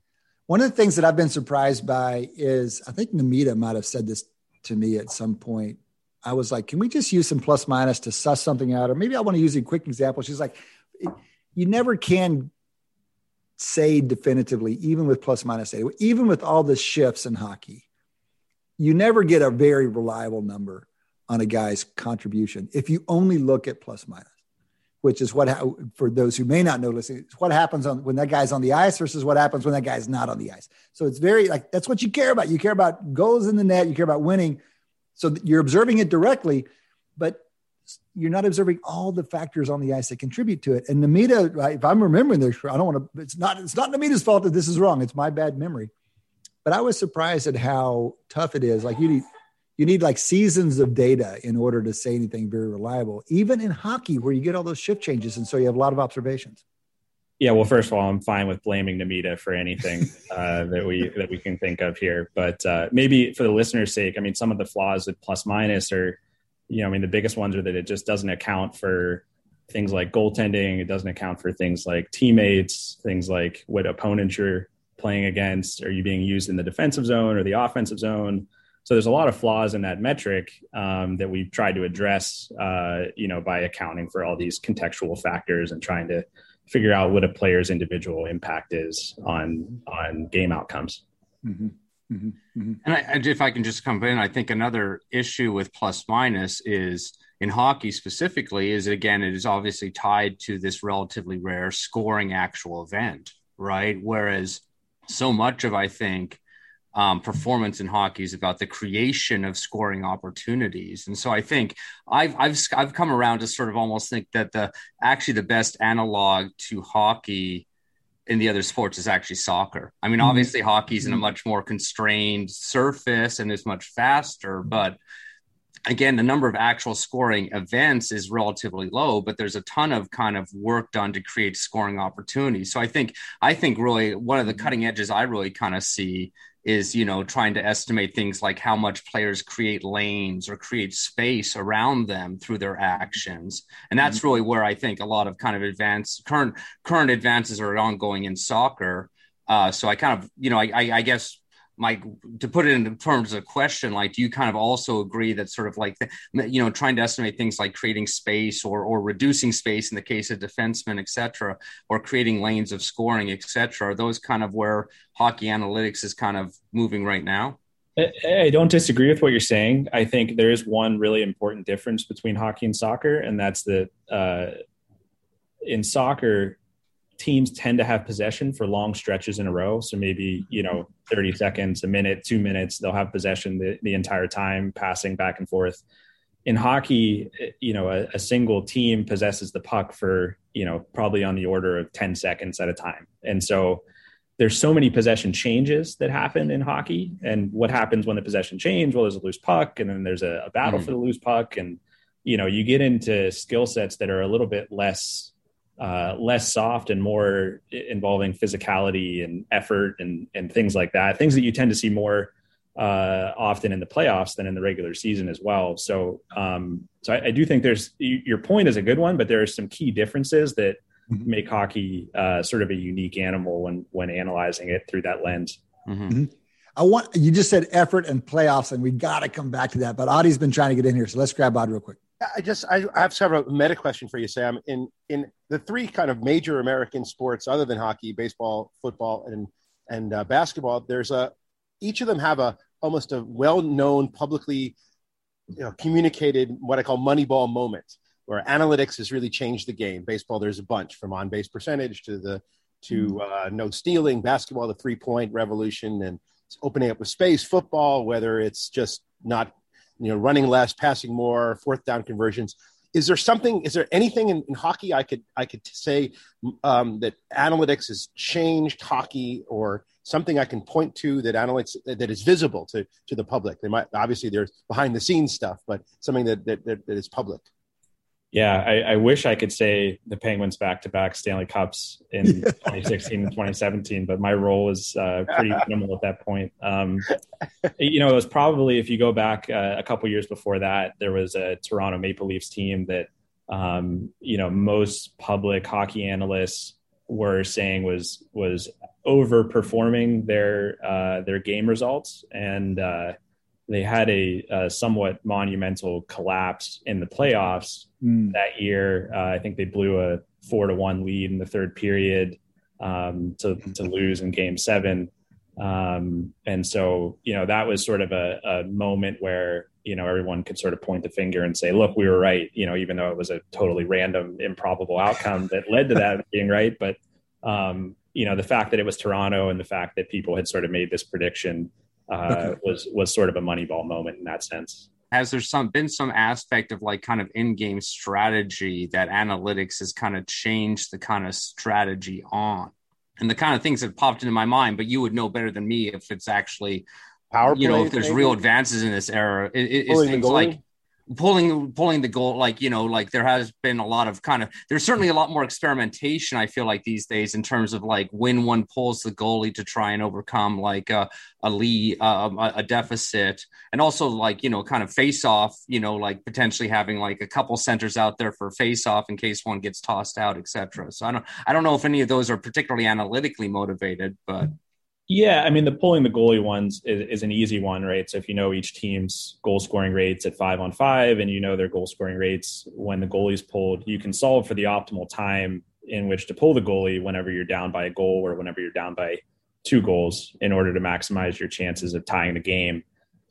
Speaker 3: one of the things that i've been surprised by is i think namita might have said this to me at some point I was like, can we just use some plus minus to suss something out? Or maybe I want to use a quick example. She's like, you never can say definitively, even with plus minus data, even with all the shifts in hockey, you never get a very reliable number on a guy's contribution if you only look at plus minus, which is what for those who may not know, listen, what happens on when that guy's on the ice versus what happens when that guy's not on the ice. So it's very like that's what you care about. You care about goals in the net. You care about winning. So you're observing it directly, but you're not observing all the factors on the ice that contribute to it. And Namita, if I'm remembering this, I don't want to. It's not. It's not Namita's fault that this is wrong. It's my bad memory. But I was surprised at how tough it is. Like you need, you need like seasons of data in order to say anything very reliable. Even in hockey, where you get all those shift changes, and so you have a lot of observations.
Speaker 9: Yeah, well, first of all, I'm fine with blaming Namita for anything uh, that we that we can think of here. But uh, maybe for the listener's sake, I mean, some of the flaws with plus minus are you know, I mean, the biggest ones are that it just doesn't account for things like goaltending. It doesn't account for things like teammates, things like what opponents you're playing against? Are you being used in the defensive zone or the offensive zone? So there's a lot of flaws in that metric um, that we've tried to address, uh, you know, by accounting for all these contextual factors and trying to figure out what a player's individual impact is on on game outcomes.
Speaker 6: Mm-hmm. Mm-hmm. Mm-hmm. And, I, and if I can just come in, I think another issue with plus minus is in hockey specifically is again it is obviously tied to this relatively rare scoring actual event, right? Whereas so much of I think um, performance in hockey is about the creation of scoring opportunities. And so I think I've, I've, I've come around to sort of almost think that the actually the best analog to hockey in the other sports is actually soccer. I mean, mm-hmm. obviously hockey's in a mm-hmm. much more constrained surface and is much faster, but again, the number of actual scoring events is relatively low, but there's a ton of kind of work done to create scoring opportunities. So I think I think really one of the mm-hmm. cutting edges I really kind of see is you know trying to estimate things like how much players create lanes or create space around them through their actions and that's mm-hmm. really where i think a lot of kind of advanced current current advances are ongoing in soccer uh, so i kind of you know I, I, I guess Mike, to put it in terms of question, like, do you kind of also agree that sort of like, you know, trying to estimate things like creating space or or reducing space in the case of defensemen, et cetera, or creating lanes of scoring, et cetera, are those kind of where hockey analytics is kind of moving right now?
Speaker 9: I don't disagree with what you're saying. I think there is one really important difference between hockey and soccer, and that's that uh, in soccer, teams tend to have possession for long stretches in a row. So maybe, you know, 30 seconds, a minute, two minutes, they'll have possession the, the entire time, passing back and forth. In hockey, you know, a, a, single team possesses the puck for, you know, probably on the order of 10 seconds at a time. And so there's so many possession changes that happen in hockey. And what happens when the possession change? Well, there's a loose puck and then there's a, a battle mm. for the loose puck. And, you know, you get into skill sets that are a little bit less uh, less soft and more involving physicality and effort and and things like that. Things that you tend to see more uh, often in the playoffs than in the regular season as well. So, um, so I, I, do think there's your point is a good one, but there are some key differences that mm-hmm. make hockey uh, sort of a unique animal when when analyzing it through that lens.
Speaker 3: Mm-hmm. Mm-hmm. I want you just said effort and playoffs, and we got to come back to that. But Adi's been trying to get in here, so let's grab Audie real quick.
Speaker 5: I just I, I have sort of a meta question for you, Sam. In in the three kind of major American sports, other than hockey, baseball, football, and and uh, basketball, there's a each of them have a almost a well-known, publicly you know, communicated what I call Moneyball moment, where analytics has really changed the game. Baseball, there's a bunch from on-base percentage to the to hmm. uh, no stealing. Basketball, the three-point revolution, and opening up with space. Football, whether it's just not you know, running less, passing more, fourth down conversions. Is there something? Is there anything in, in hockey I could I could say um, that analytics has changed hockey, or something I can point to that analytics that is visible to to the public? They might obviously there's behind the scenes stuff, but something that that, that, that is public
Speaker 9: yeah, I, I, wish I could say the Penguins back to back Stanley Cups in 2016 and 2017, but my role was uh, pretty minimal at that point. Um, you know, it was probably, if you go back uh, a couple years before that, there was a Toronto Maple Leafs team that, um, you know, most public hockey analysts were saying was was overperforming their uh, their game results and uh, they had a, a, somewhat monumental collapse in the playoffs mm. that year. Uh, I think they blew a four to one lead in the third period um, to, to lose in game seven. Um, and so, you know, that was sort of a, a, moment where, you know, everyone could sort of point the finger and say, look, we were right, you know, even though it was a totally random, improbable outcome that led to that being right. But, um, you know, the fact that it was Toronto and the fact that people had sort of made this prediction uh, was was sort of a Moneyball moment in that sense.
Speaker 6: Has there some been some aspect of like kind of in-game strategy that analytics has kind of changed the kind of strategy on, and the kind of things that popped into my mind? But you would know better than me if it's actually power. You know, if there's maybe? real advances in this era, it, it's things like pulling pulling the goal like you know like there has been a lot of kind of there's certainly a lot more experimentation i feel like these days in terms of like when one pulls the goalie to try and overcome like a, a lead uh, a deficit. And also like you know kind of face off you know like potentially having like a couple centers out there for face off in case one gets tossed out etc so i don't i don't know if any of those are particularly analytically motivated but
Speaker 9: Yeah, I mean the pulling the goalie ones is, is, an easy one, right? So if you know each team's goal scoring rates at five on five, and you know their goal scoring rates when the goalie's pulled, you can solve for the optimal time in which to pull the goalie whenever you're down by a goal or whenever you're down by two goals in order to maximize your chances of tying the game.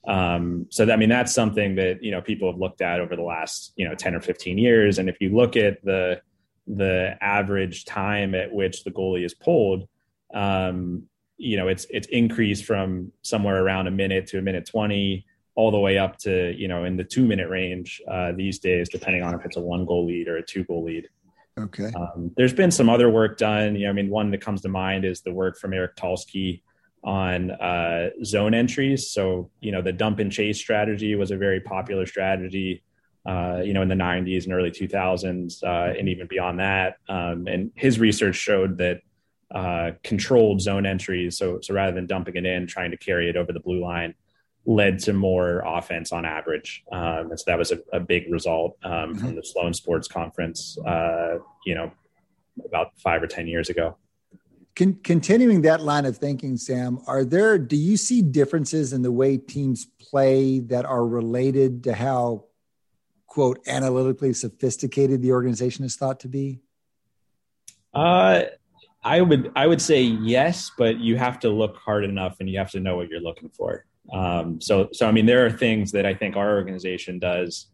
Speaker 9: Um, so I mean that's something that you know people have looked at over the last you know ten or fifteen years, and if you look at the the average time at which the goalie is pulled. Um, you know it's it's increased from somewhere around a minute to a minute 20 all the way up to you know in the two minute range uh, these days depending on if it's a one goal lead or a two goal lead.
Speaker 3: Okay. Um,
Speaker 9: there's been some other work done. You know i mean one that comes to mind is the work from eric tulsky on uh, zone entries. So you know the dump and chase strategy was a very popular strategy uh, you know in the 90s and early 2000s uh, and even beyond that. Um, and his research showed that uh, controlled zone entries. So, so rather than dumping it in, trying to carry it over the blue line, led to more offense on average. Um, and so that was a, a big result um, mm-hmm. from the Sloan Sports Conference, uh, you know, about five or 10 years ago.
Speaker 3: Con- continuing that line of thinking, Sam, are there, do you see differences in the way teams play that are related to how, quote, analytically sophisticated the organization is thought to be?
Speaker 9: Uh, I would I would say yes, but you have to look hard enough and you have to know what you're looking for. Um, so so I mean there are things that I think our organization does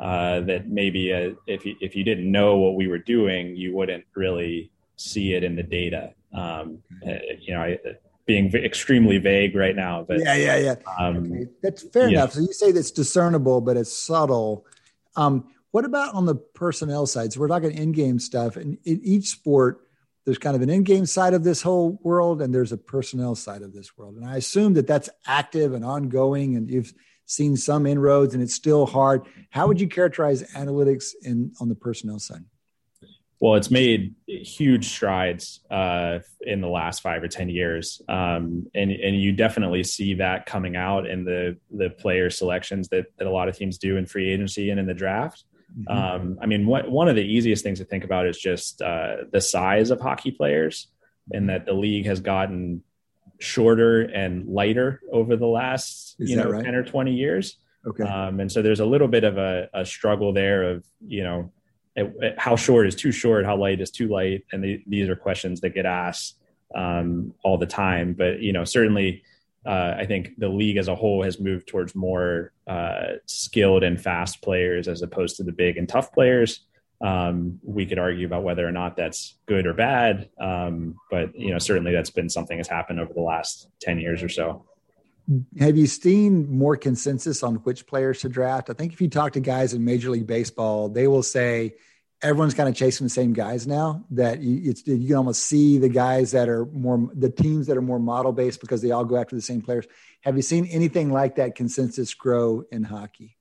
Speaker 9: uh, that maybe uh, if you, if you didn't know what we were doing, you wouldn't really see it in the data. Um, uh, you know, I, being extremely vague right now, but
Speaker 3: yeah, yeah, yeah. Um, okay. That's fair yeah. enough. So you say that's discernible, but it's subtle. Um, what about on the personnel side? So we're talking in-game stuff, and in each sport there's kind of an in-game side of this whole world and there's a personnel side of this world. And i assume that that's active and ongoing and you've seen some inroads and it's still hard. How would you characterize analytics in on the personnel side?
Speaker 9: Well it's made huge strides uh, in the last five or ten years. Um, and, and you definitely see that coming out in the the player selections that, that a lot of teams do in free agency and in the draft Mm-hmm. Um, I mean, what, one of the easiest things to think about is just uh, the size of hockey players, and that the league has gotten shorter and lighter over the last is you know right? ten or twenty years.
Speaker 3: Okay,
Speaker 9: um, and so there's a little bit of a, a struggle there of you know it, it, how short is too short, how light is too light, and the, these are questions that get asked um, all the time. But you know, certainly uh, I think the league as a whole has moved towards more uh, skilled and fast players as opposed to the big and tough players. Um, we could argue about whether or not that's good or bad, um, but you know certainly that's been something that's happened over the last ten years or so.
Speaker 3: Have you seen more consensus on which players to draft? I think if you talk to guys in Major League Baseball, they will say everyone's kind of chasing the same guys now that you, it's, you can almost see the guys that are more the teams that are more model based because they all go after the same players have you seen anything like that consensus grow in hockey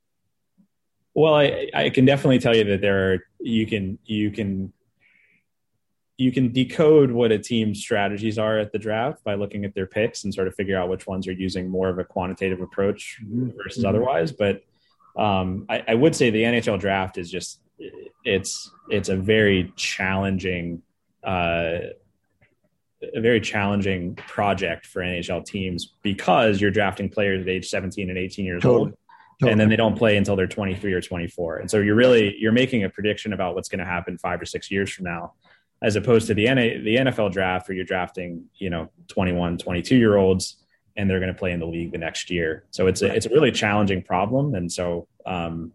Speaker 9: well i, I can definitely tell you that there are you can you can you can decode what a team's strategies are at the draft by looking at their picks and sort of figure out which ones are using more of a quantitative approach mm-hmm. versus mm-hmm. otherwise but um, I, I would say the nhl draft is just it's it's a very challenging uh, a very challenging project for NHL teams because you're drafting players at age 17 and 18 years totally. old. Totally. And then they don't play until they're 23 or 24. And so you're really you're making a prediction about what's going to happen 5 or 6 years from now as opposed to the the NFL draft where you're drafting, you know, 21, 22 year olds and they're going to play in the league the next year. So it's a, it's a really challenging problem and so um,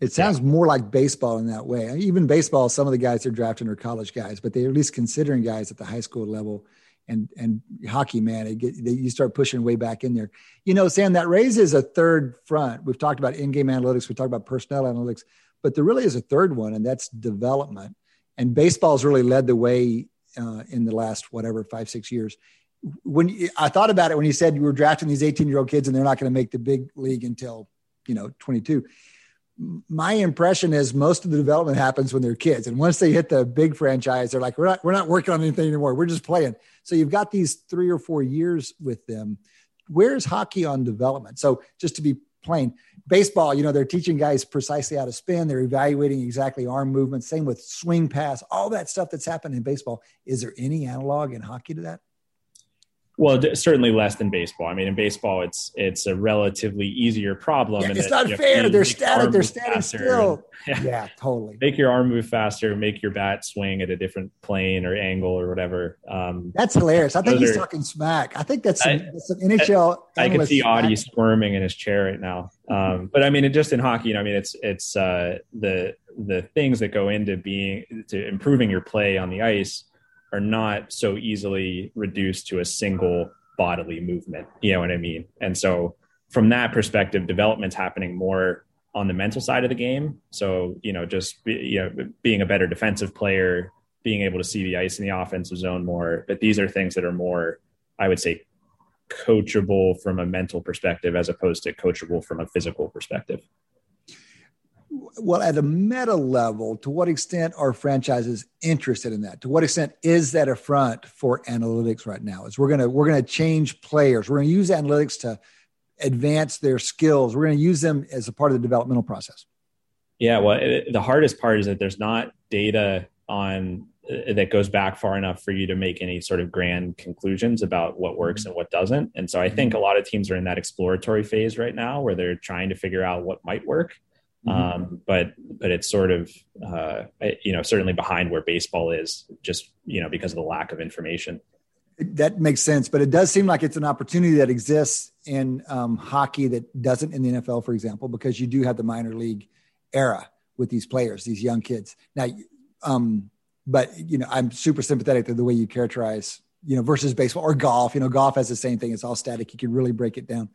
Speaker 3: it sounds yeah. more like baseball in that way. Even baseball, some of the guys they're drafting are college guys, but they're at least considering guys at the high school level. And and hockey, man, it get, they, you start pushing way back in there. You know, Sam, that raises a third front. We've talked about in-game analytics, we talked about personnel analytics, but there really is a third one, and that's development. And baseball's really led the way uh, in the last whatever five six years. When you, I thought about it, when you said you were drafting these 18 year old kids and they're not going to make the big league until you know 22 my impression is most of the development happens when they're kids. And once they hit the big franchise they're like we're not we're not working on anything anymore. We're just playing. So you've got these three or four years with them. Where's hockey on development? So just to be plain baseball you know they're teaching guys precisely how to spin. They're evaluating exactly arm movement same with swing pass. All that stuff that's happened in baseball. Is there any analog in hockey to that
Speaker 9: Well, certainly less than baseball. I mean, in baseball, it's it's a relatively easier problem.
Speaker 3: Yeah, it's not fair. They're static. They're standing still.
Speaker 9: Yeah.
Speaker 3: yeah. totally.
Speaker 9: Make your arm move faster. Make your bat swing at a different plane or angle or whatever. Um,
Speaker 3: that's hilarious. I think he's are, talking smack. I think that's some, I, some NHL.
Speaker 9: I, I can see Adi squirming in his chair right now. Um, but I mean, it, just in hockey, you know, I mean, it's it's uh, the the things that go into being to improving your play on the ice are not so easily reduced to a single bodily movement. You know what I mean? And so from that perspective, development's happening more on the mental side of the game. So, you know, just be, you know, being a better defensive player, being able to see the ice in the offensive zone more. But these are things that are more, I would say, coachable from a mental perspective as opposed to coachable from a physical perspective
Speaker 3: well, at a meta level, to what extent are franchises interested in that? To what extent is that a front for analytics right now? Is we're gonna we're gonna change players. We're gonna use analytics to advance their skills. We're gonna use them as a part of the developmental process.
Speaker 9: Yeah, well, it, the hardest part is that there's not data on uh, that goes back far enough for you to make any sort of grand conclusions about what works and what doesn't. And so I think a lot of teams are in that exploratory phase right now where they're trying to figure out what might work. Mm-hmm. Um, but but it's sort of uh, you know certainly behind where baseball is, just you know because of the lack of information.
Speaker 3: That makes sense, but it does seem like it's an opportunity that exists in um, hockey that doesn't in the NFL, for example, because you do have the minor league era with these players, these young kids. Now, um, but you know, I'm super sympathetic to the way you characterize, you know, versus baseball or golf. You know, golf has the same thing; it's all static. You can really break it down.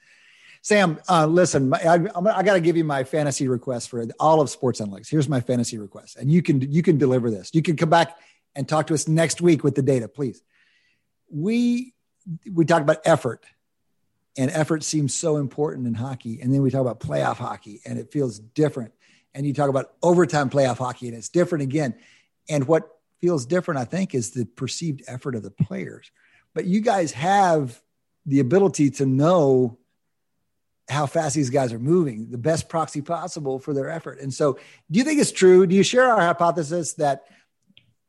Speaker 3: Sam, uh, listen, I, I got to give you my fantasy request for all of Sports Analytics. Here's my fantasy request, and you can you can deliver this. You can come back and talk to us next week with the data, please. We we talk about effort, and effort seems so important in hockey, and then we talk about playoff hockey, and it feels different. And you talk about overtime playoff hockey, and it's different again. And what feels different, I think, is the perceived effort of the players. But you guys have the ability to know how fast these guys are moving, the best proxy possible for their effort. And so, do you think it's true? Do you share our hypothesis that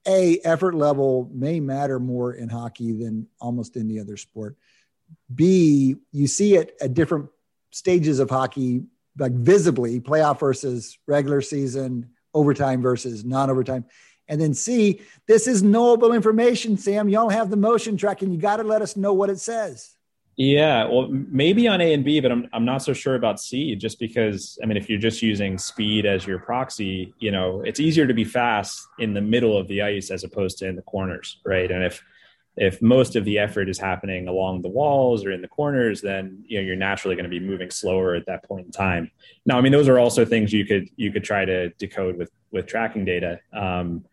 Speaker 3: a effort level may matter more in hockey than almost any other sport? B, you see it at different stages of hockey, like visibly, playoff versus regular season, overtime versus non-overtime. And then C, this is knowable information, Sam. Y'all have the motion tracking. You got to let us know what it says.
Speaker 9: Yeah, well, maybe on A and B, but I'm I'm not so sure about C. Just because I mean, if you're just using speed as your proxy, you know, it's easier to be fast in the middle of the ice as opposed to in the corners, right? And if if most of the effort is happening along the walls or in the corners, then you know you're naturally going to be moving slower at that point in time. Now, I mean, those are also things you could you could try to decode with with tracking data. Um,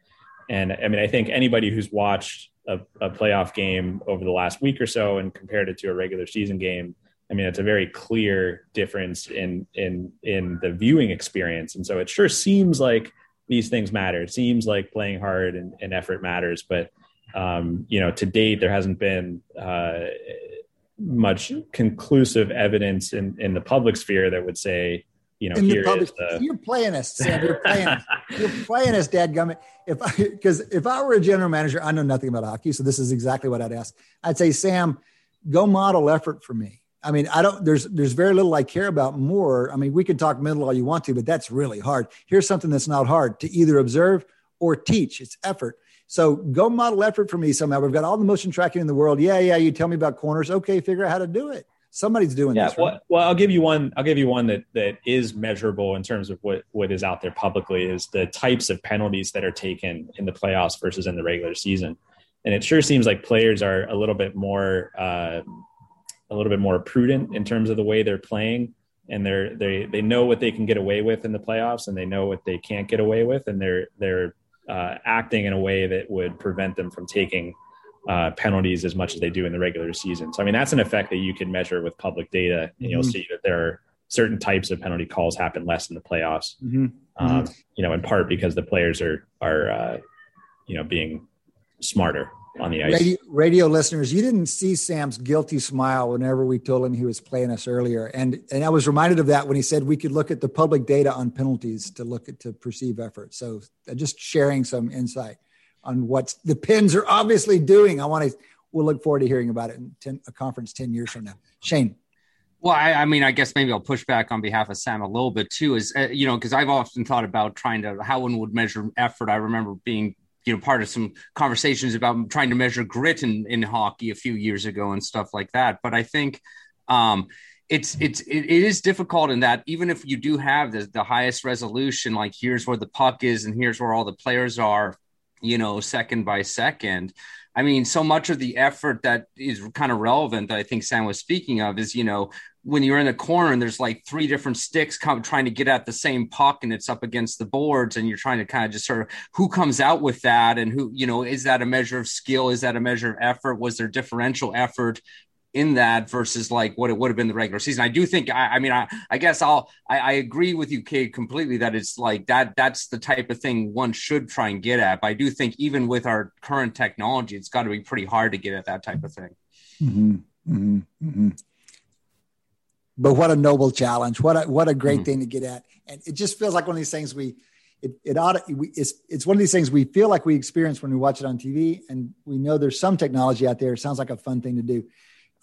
Speaker 9: and I mean, I think anybody who's watched a, a playoff game over the last week or so and compared it to a regular season game, I mean, it's a very clear difference in in in the viewing experience. And so it sure seems like these things matter. It seems like playing hard and, and effort matters, but um, you know, to date there hasn't been uh, much conclusive evidence in in the public sphere that would say you know, in here public, the...
Speaker 3: you're playing us, Sam. You're playing us. You're playing us, Dad Gummit. If I, because if I were a general manager, I know nothing about hockey, so this is exactly what I'd ask. I'd say, Sam, go model effort for me. I mean, I don't. There's there's very little I care about more. I mean, we can talk mental all you want to, but that's really hard. Here's something that's not hard to either observe or teach. It's effort. So go model effort for me somehow. We've got all the motion tracking in the world. Yeah, yeah. You tell me about corners. Okay, figure out how to do it. Somebody's doing yeah, this. Right?
Speaker 9: Well, well, I'll give you one. I'll give you one that that is measurable in terms of what what is out there publicly is the types of penalties that are taken in the playoffs versus in the regular season. And it sure seems like players are a little bit more uh, a little bit more prudent in terms of the way they're playing, and they're they they know what they can get away with in the playoffs, and they know what they can't get away with, and they're they're uh, acting in a way that would prevent them from taking uh, penalties as much as they do in the regular season. So, I mean, that's an effect that you can measure with public data, and mm-hmm. you'll see that there are certain types of penalty calls happen less in the playoffs. Mm-hmm. Um, mm-hmm. you know, in part because the players are are uh, you know being smarter on the ice.
Speaker 3: Radio, radio, listeners, you didn't see Sam's guilty smile whenever we told him he was playing us earlier, and and I was reminded of that when he said we could look at the public data on penalties to look at to perceive effort. So, uh, just sharing some insight on what the Pens are obviously doing. I want to we'll look forward to hearing about it in 10, a conference 10 years from now. Shane.
Speaker 6: Well, I, I, mean, I guess maybe I'll push back on behalf of Sam a little bit too. Is uh, you know, because I've often thought about trying to how one would measure effort. I remember being you know part of some conversations about trying to measure grit in in hockey a few years ago and stuff like that. But I think um, it's it's it, it is difficult in that even if you do have the, the highest resolution, like here's where the puck is and here's where all the players are, you know, second by second. I mean, so much of the effort that is kind of relevant that I think Sam was speaking of is, you know, when you're in the corner and there's like three different sticks come trying to get at the same puck and it's up against the boards and you're trying to kind of just sort of who comes out with that and who you know is that a measure of skill is that a measure of effort was there differential effort in that versus like what it would have been the regular season. I do think I, I mean I, I guess I'll I, I, agree with you, Cade, completely that it's like that that's the type of thing one should try and get at. But I do think even with our current technology, it's got to be pretty hard to get at that type of thing.
Speaker 3: Mm-hmm. Mm-hmm. Mm-hmm but what a noble challenge! What a what a great mm-hmm. thing to get at, and it just feels like one of these things we. It, it ought to, we, it's, it's one of these things we feel like we experience when we watch it on TV, and we know there's some technology out there. It sounds like a fun thing to do.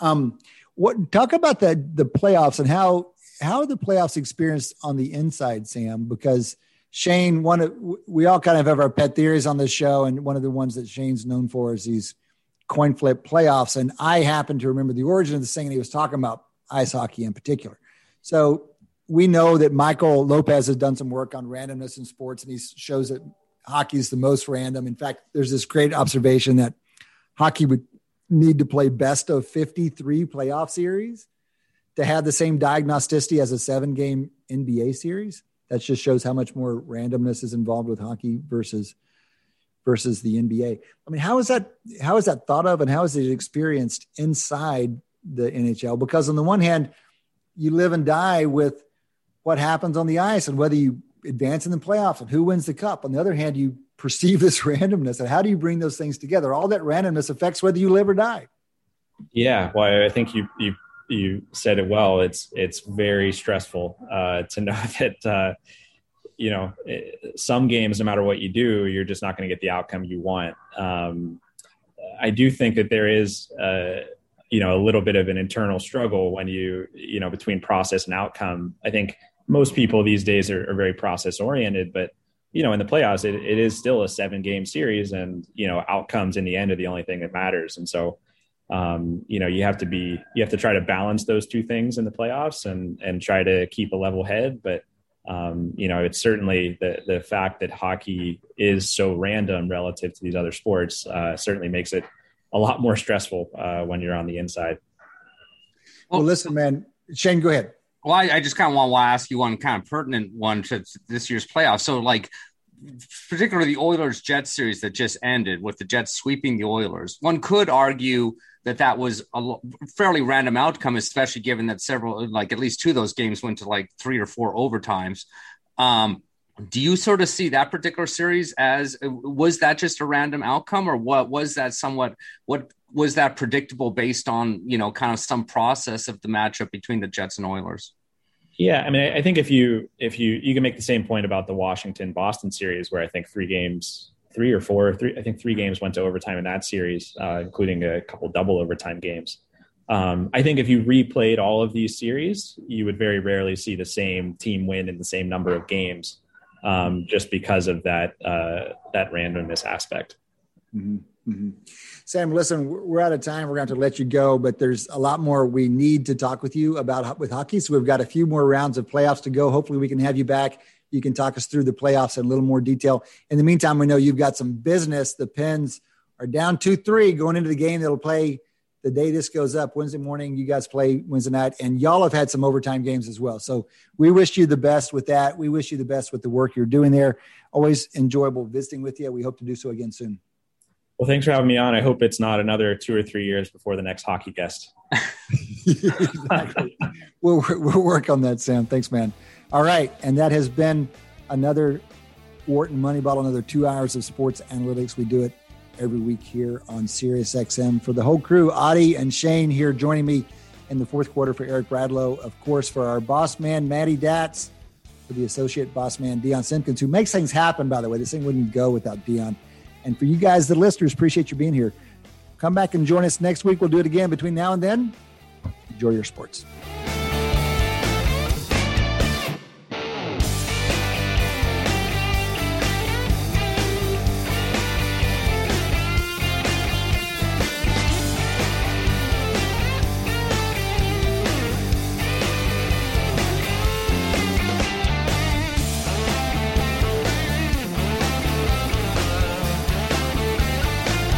Speaker 3: Um, what talk about the the playoffs and how how the playoffs experienced on the inside, Sam? Because Shane, one of we all kind of have our pet theories on this show, and one of the ones that Shane's known for is these coin flip playoffs. And I happen to remember the origin of the thing, and he was talking about ice hockey in particular. So we know that Michael Lopez has done some work on randomness in sports, and he shows that hockey is the most random. In fact, there's this great observation that hockey would need to play best of 53 playoff series to have the same diagnosticity as a seven game NBA series. That just shows how much more randomness is involved with hockey versus versus the NBA. I mean, how is that how is that thought of and how is it experienced inside the NHL because on the one hand, you live and die with what happens on the ice and whether you advance in the playoffs and who wins the cup. On the other hand, you perceive this randomness and how do you bring those things together? All that randomness affects whether you live or die.
Speaker 9: Yeah, well, I think you you you said it well. It's it's very stressful uh, to know that uh, you know some games, no matter what you do, you're just not going to get the outcome you want. Um, I do think that there is. Uh, you know a little bit of an internal struggle when you you know between process and outcome i think most people these days are, are very process oriented but you know in the playoffs it, it is still a seven game series and you know outcomes in the end are the only thing that matters and so um, you know you have to be you have to try to balance those two things in the playoffs and and try to keep a level head but um, you know it's certainly the the fact that hockey is so random relative to these other sports uh, certainly makes it a lot more stressful uh, when you're on the inside.
Speaker 3: Well, listen, man, Shane, go ahead.
Speaker 6: Well, I, I just kind of want to ask you one kind of pertinent one to this year's playoffs. So, like, particularly the Oilers Jets series that just ended with the Jets sweeping the Oilers, one could argue that that was a fairly random outcome, especially given that several, like at least two of those games went to like three or four overtimes. Um, do you sort of see that particular series as was that just a random outcome or what was that somewhat what was that predictable based on you know kind of some process of the matchup between the jets and oilers
Speaker 9: yeah i mean i think if you if you you can make the same point about the washington boston series where i think three games three or four three i think three games went to overtime in that series uh, including a couple double overtime games um, I think if you replayed all of these series, you would very rarely see the same team win in the same number of games um, just because of that uh, that randomness aspect.
Speaker 3: Mm-hmm. Mm-hmm. Sam, listen, we're out of time. We're going to, let you go, but there's a lot more we need to talk with you about with hockey. So we've got a few more rounds of playoffs to go. Hopefully, we can have you back. You can talk us through the playoffs in a little more detail. In the meantime, we know you've got some business. The Pens are down two three going into the game. That'll play the day this goes up, Wednesday morning, you guys play Wednesday night, and y'all have had some overtime games as well. So we wish you the best with that. We wish you the best with the work you're doing there. Always enjoyable visiting with you. We hope to do so again soon.
Speaker 9: Well, thanks for having me on. I hope it's not another two or three years before the next hockey guest.
Speaker 3: we'll, we'll work on that, Sam. Thanks, man. All right. And that has been another Wharton Moneyball, another two hours of sports analytics. We do it every week here on Sirius XM. For the whole crew, Adi and Shane here joining me in the fourth quarter for Eric Bradlow. Of course, for our boss man, Maddie Datz, for the associate boss man, Dion Simpkins, who makes things happen, by the way. This thing wouldn't go without Dion. And for you guys, the listeners, appreciate you being here. Come back and join us next week. We'll do it again. Between now and then, enjoy your sports.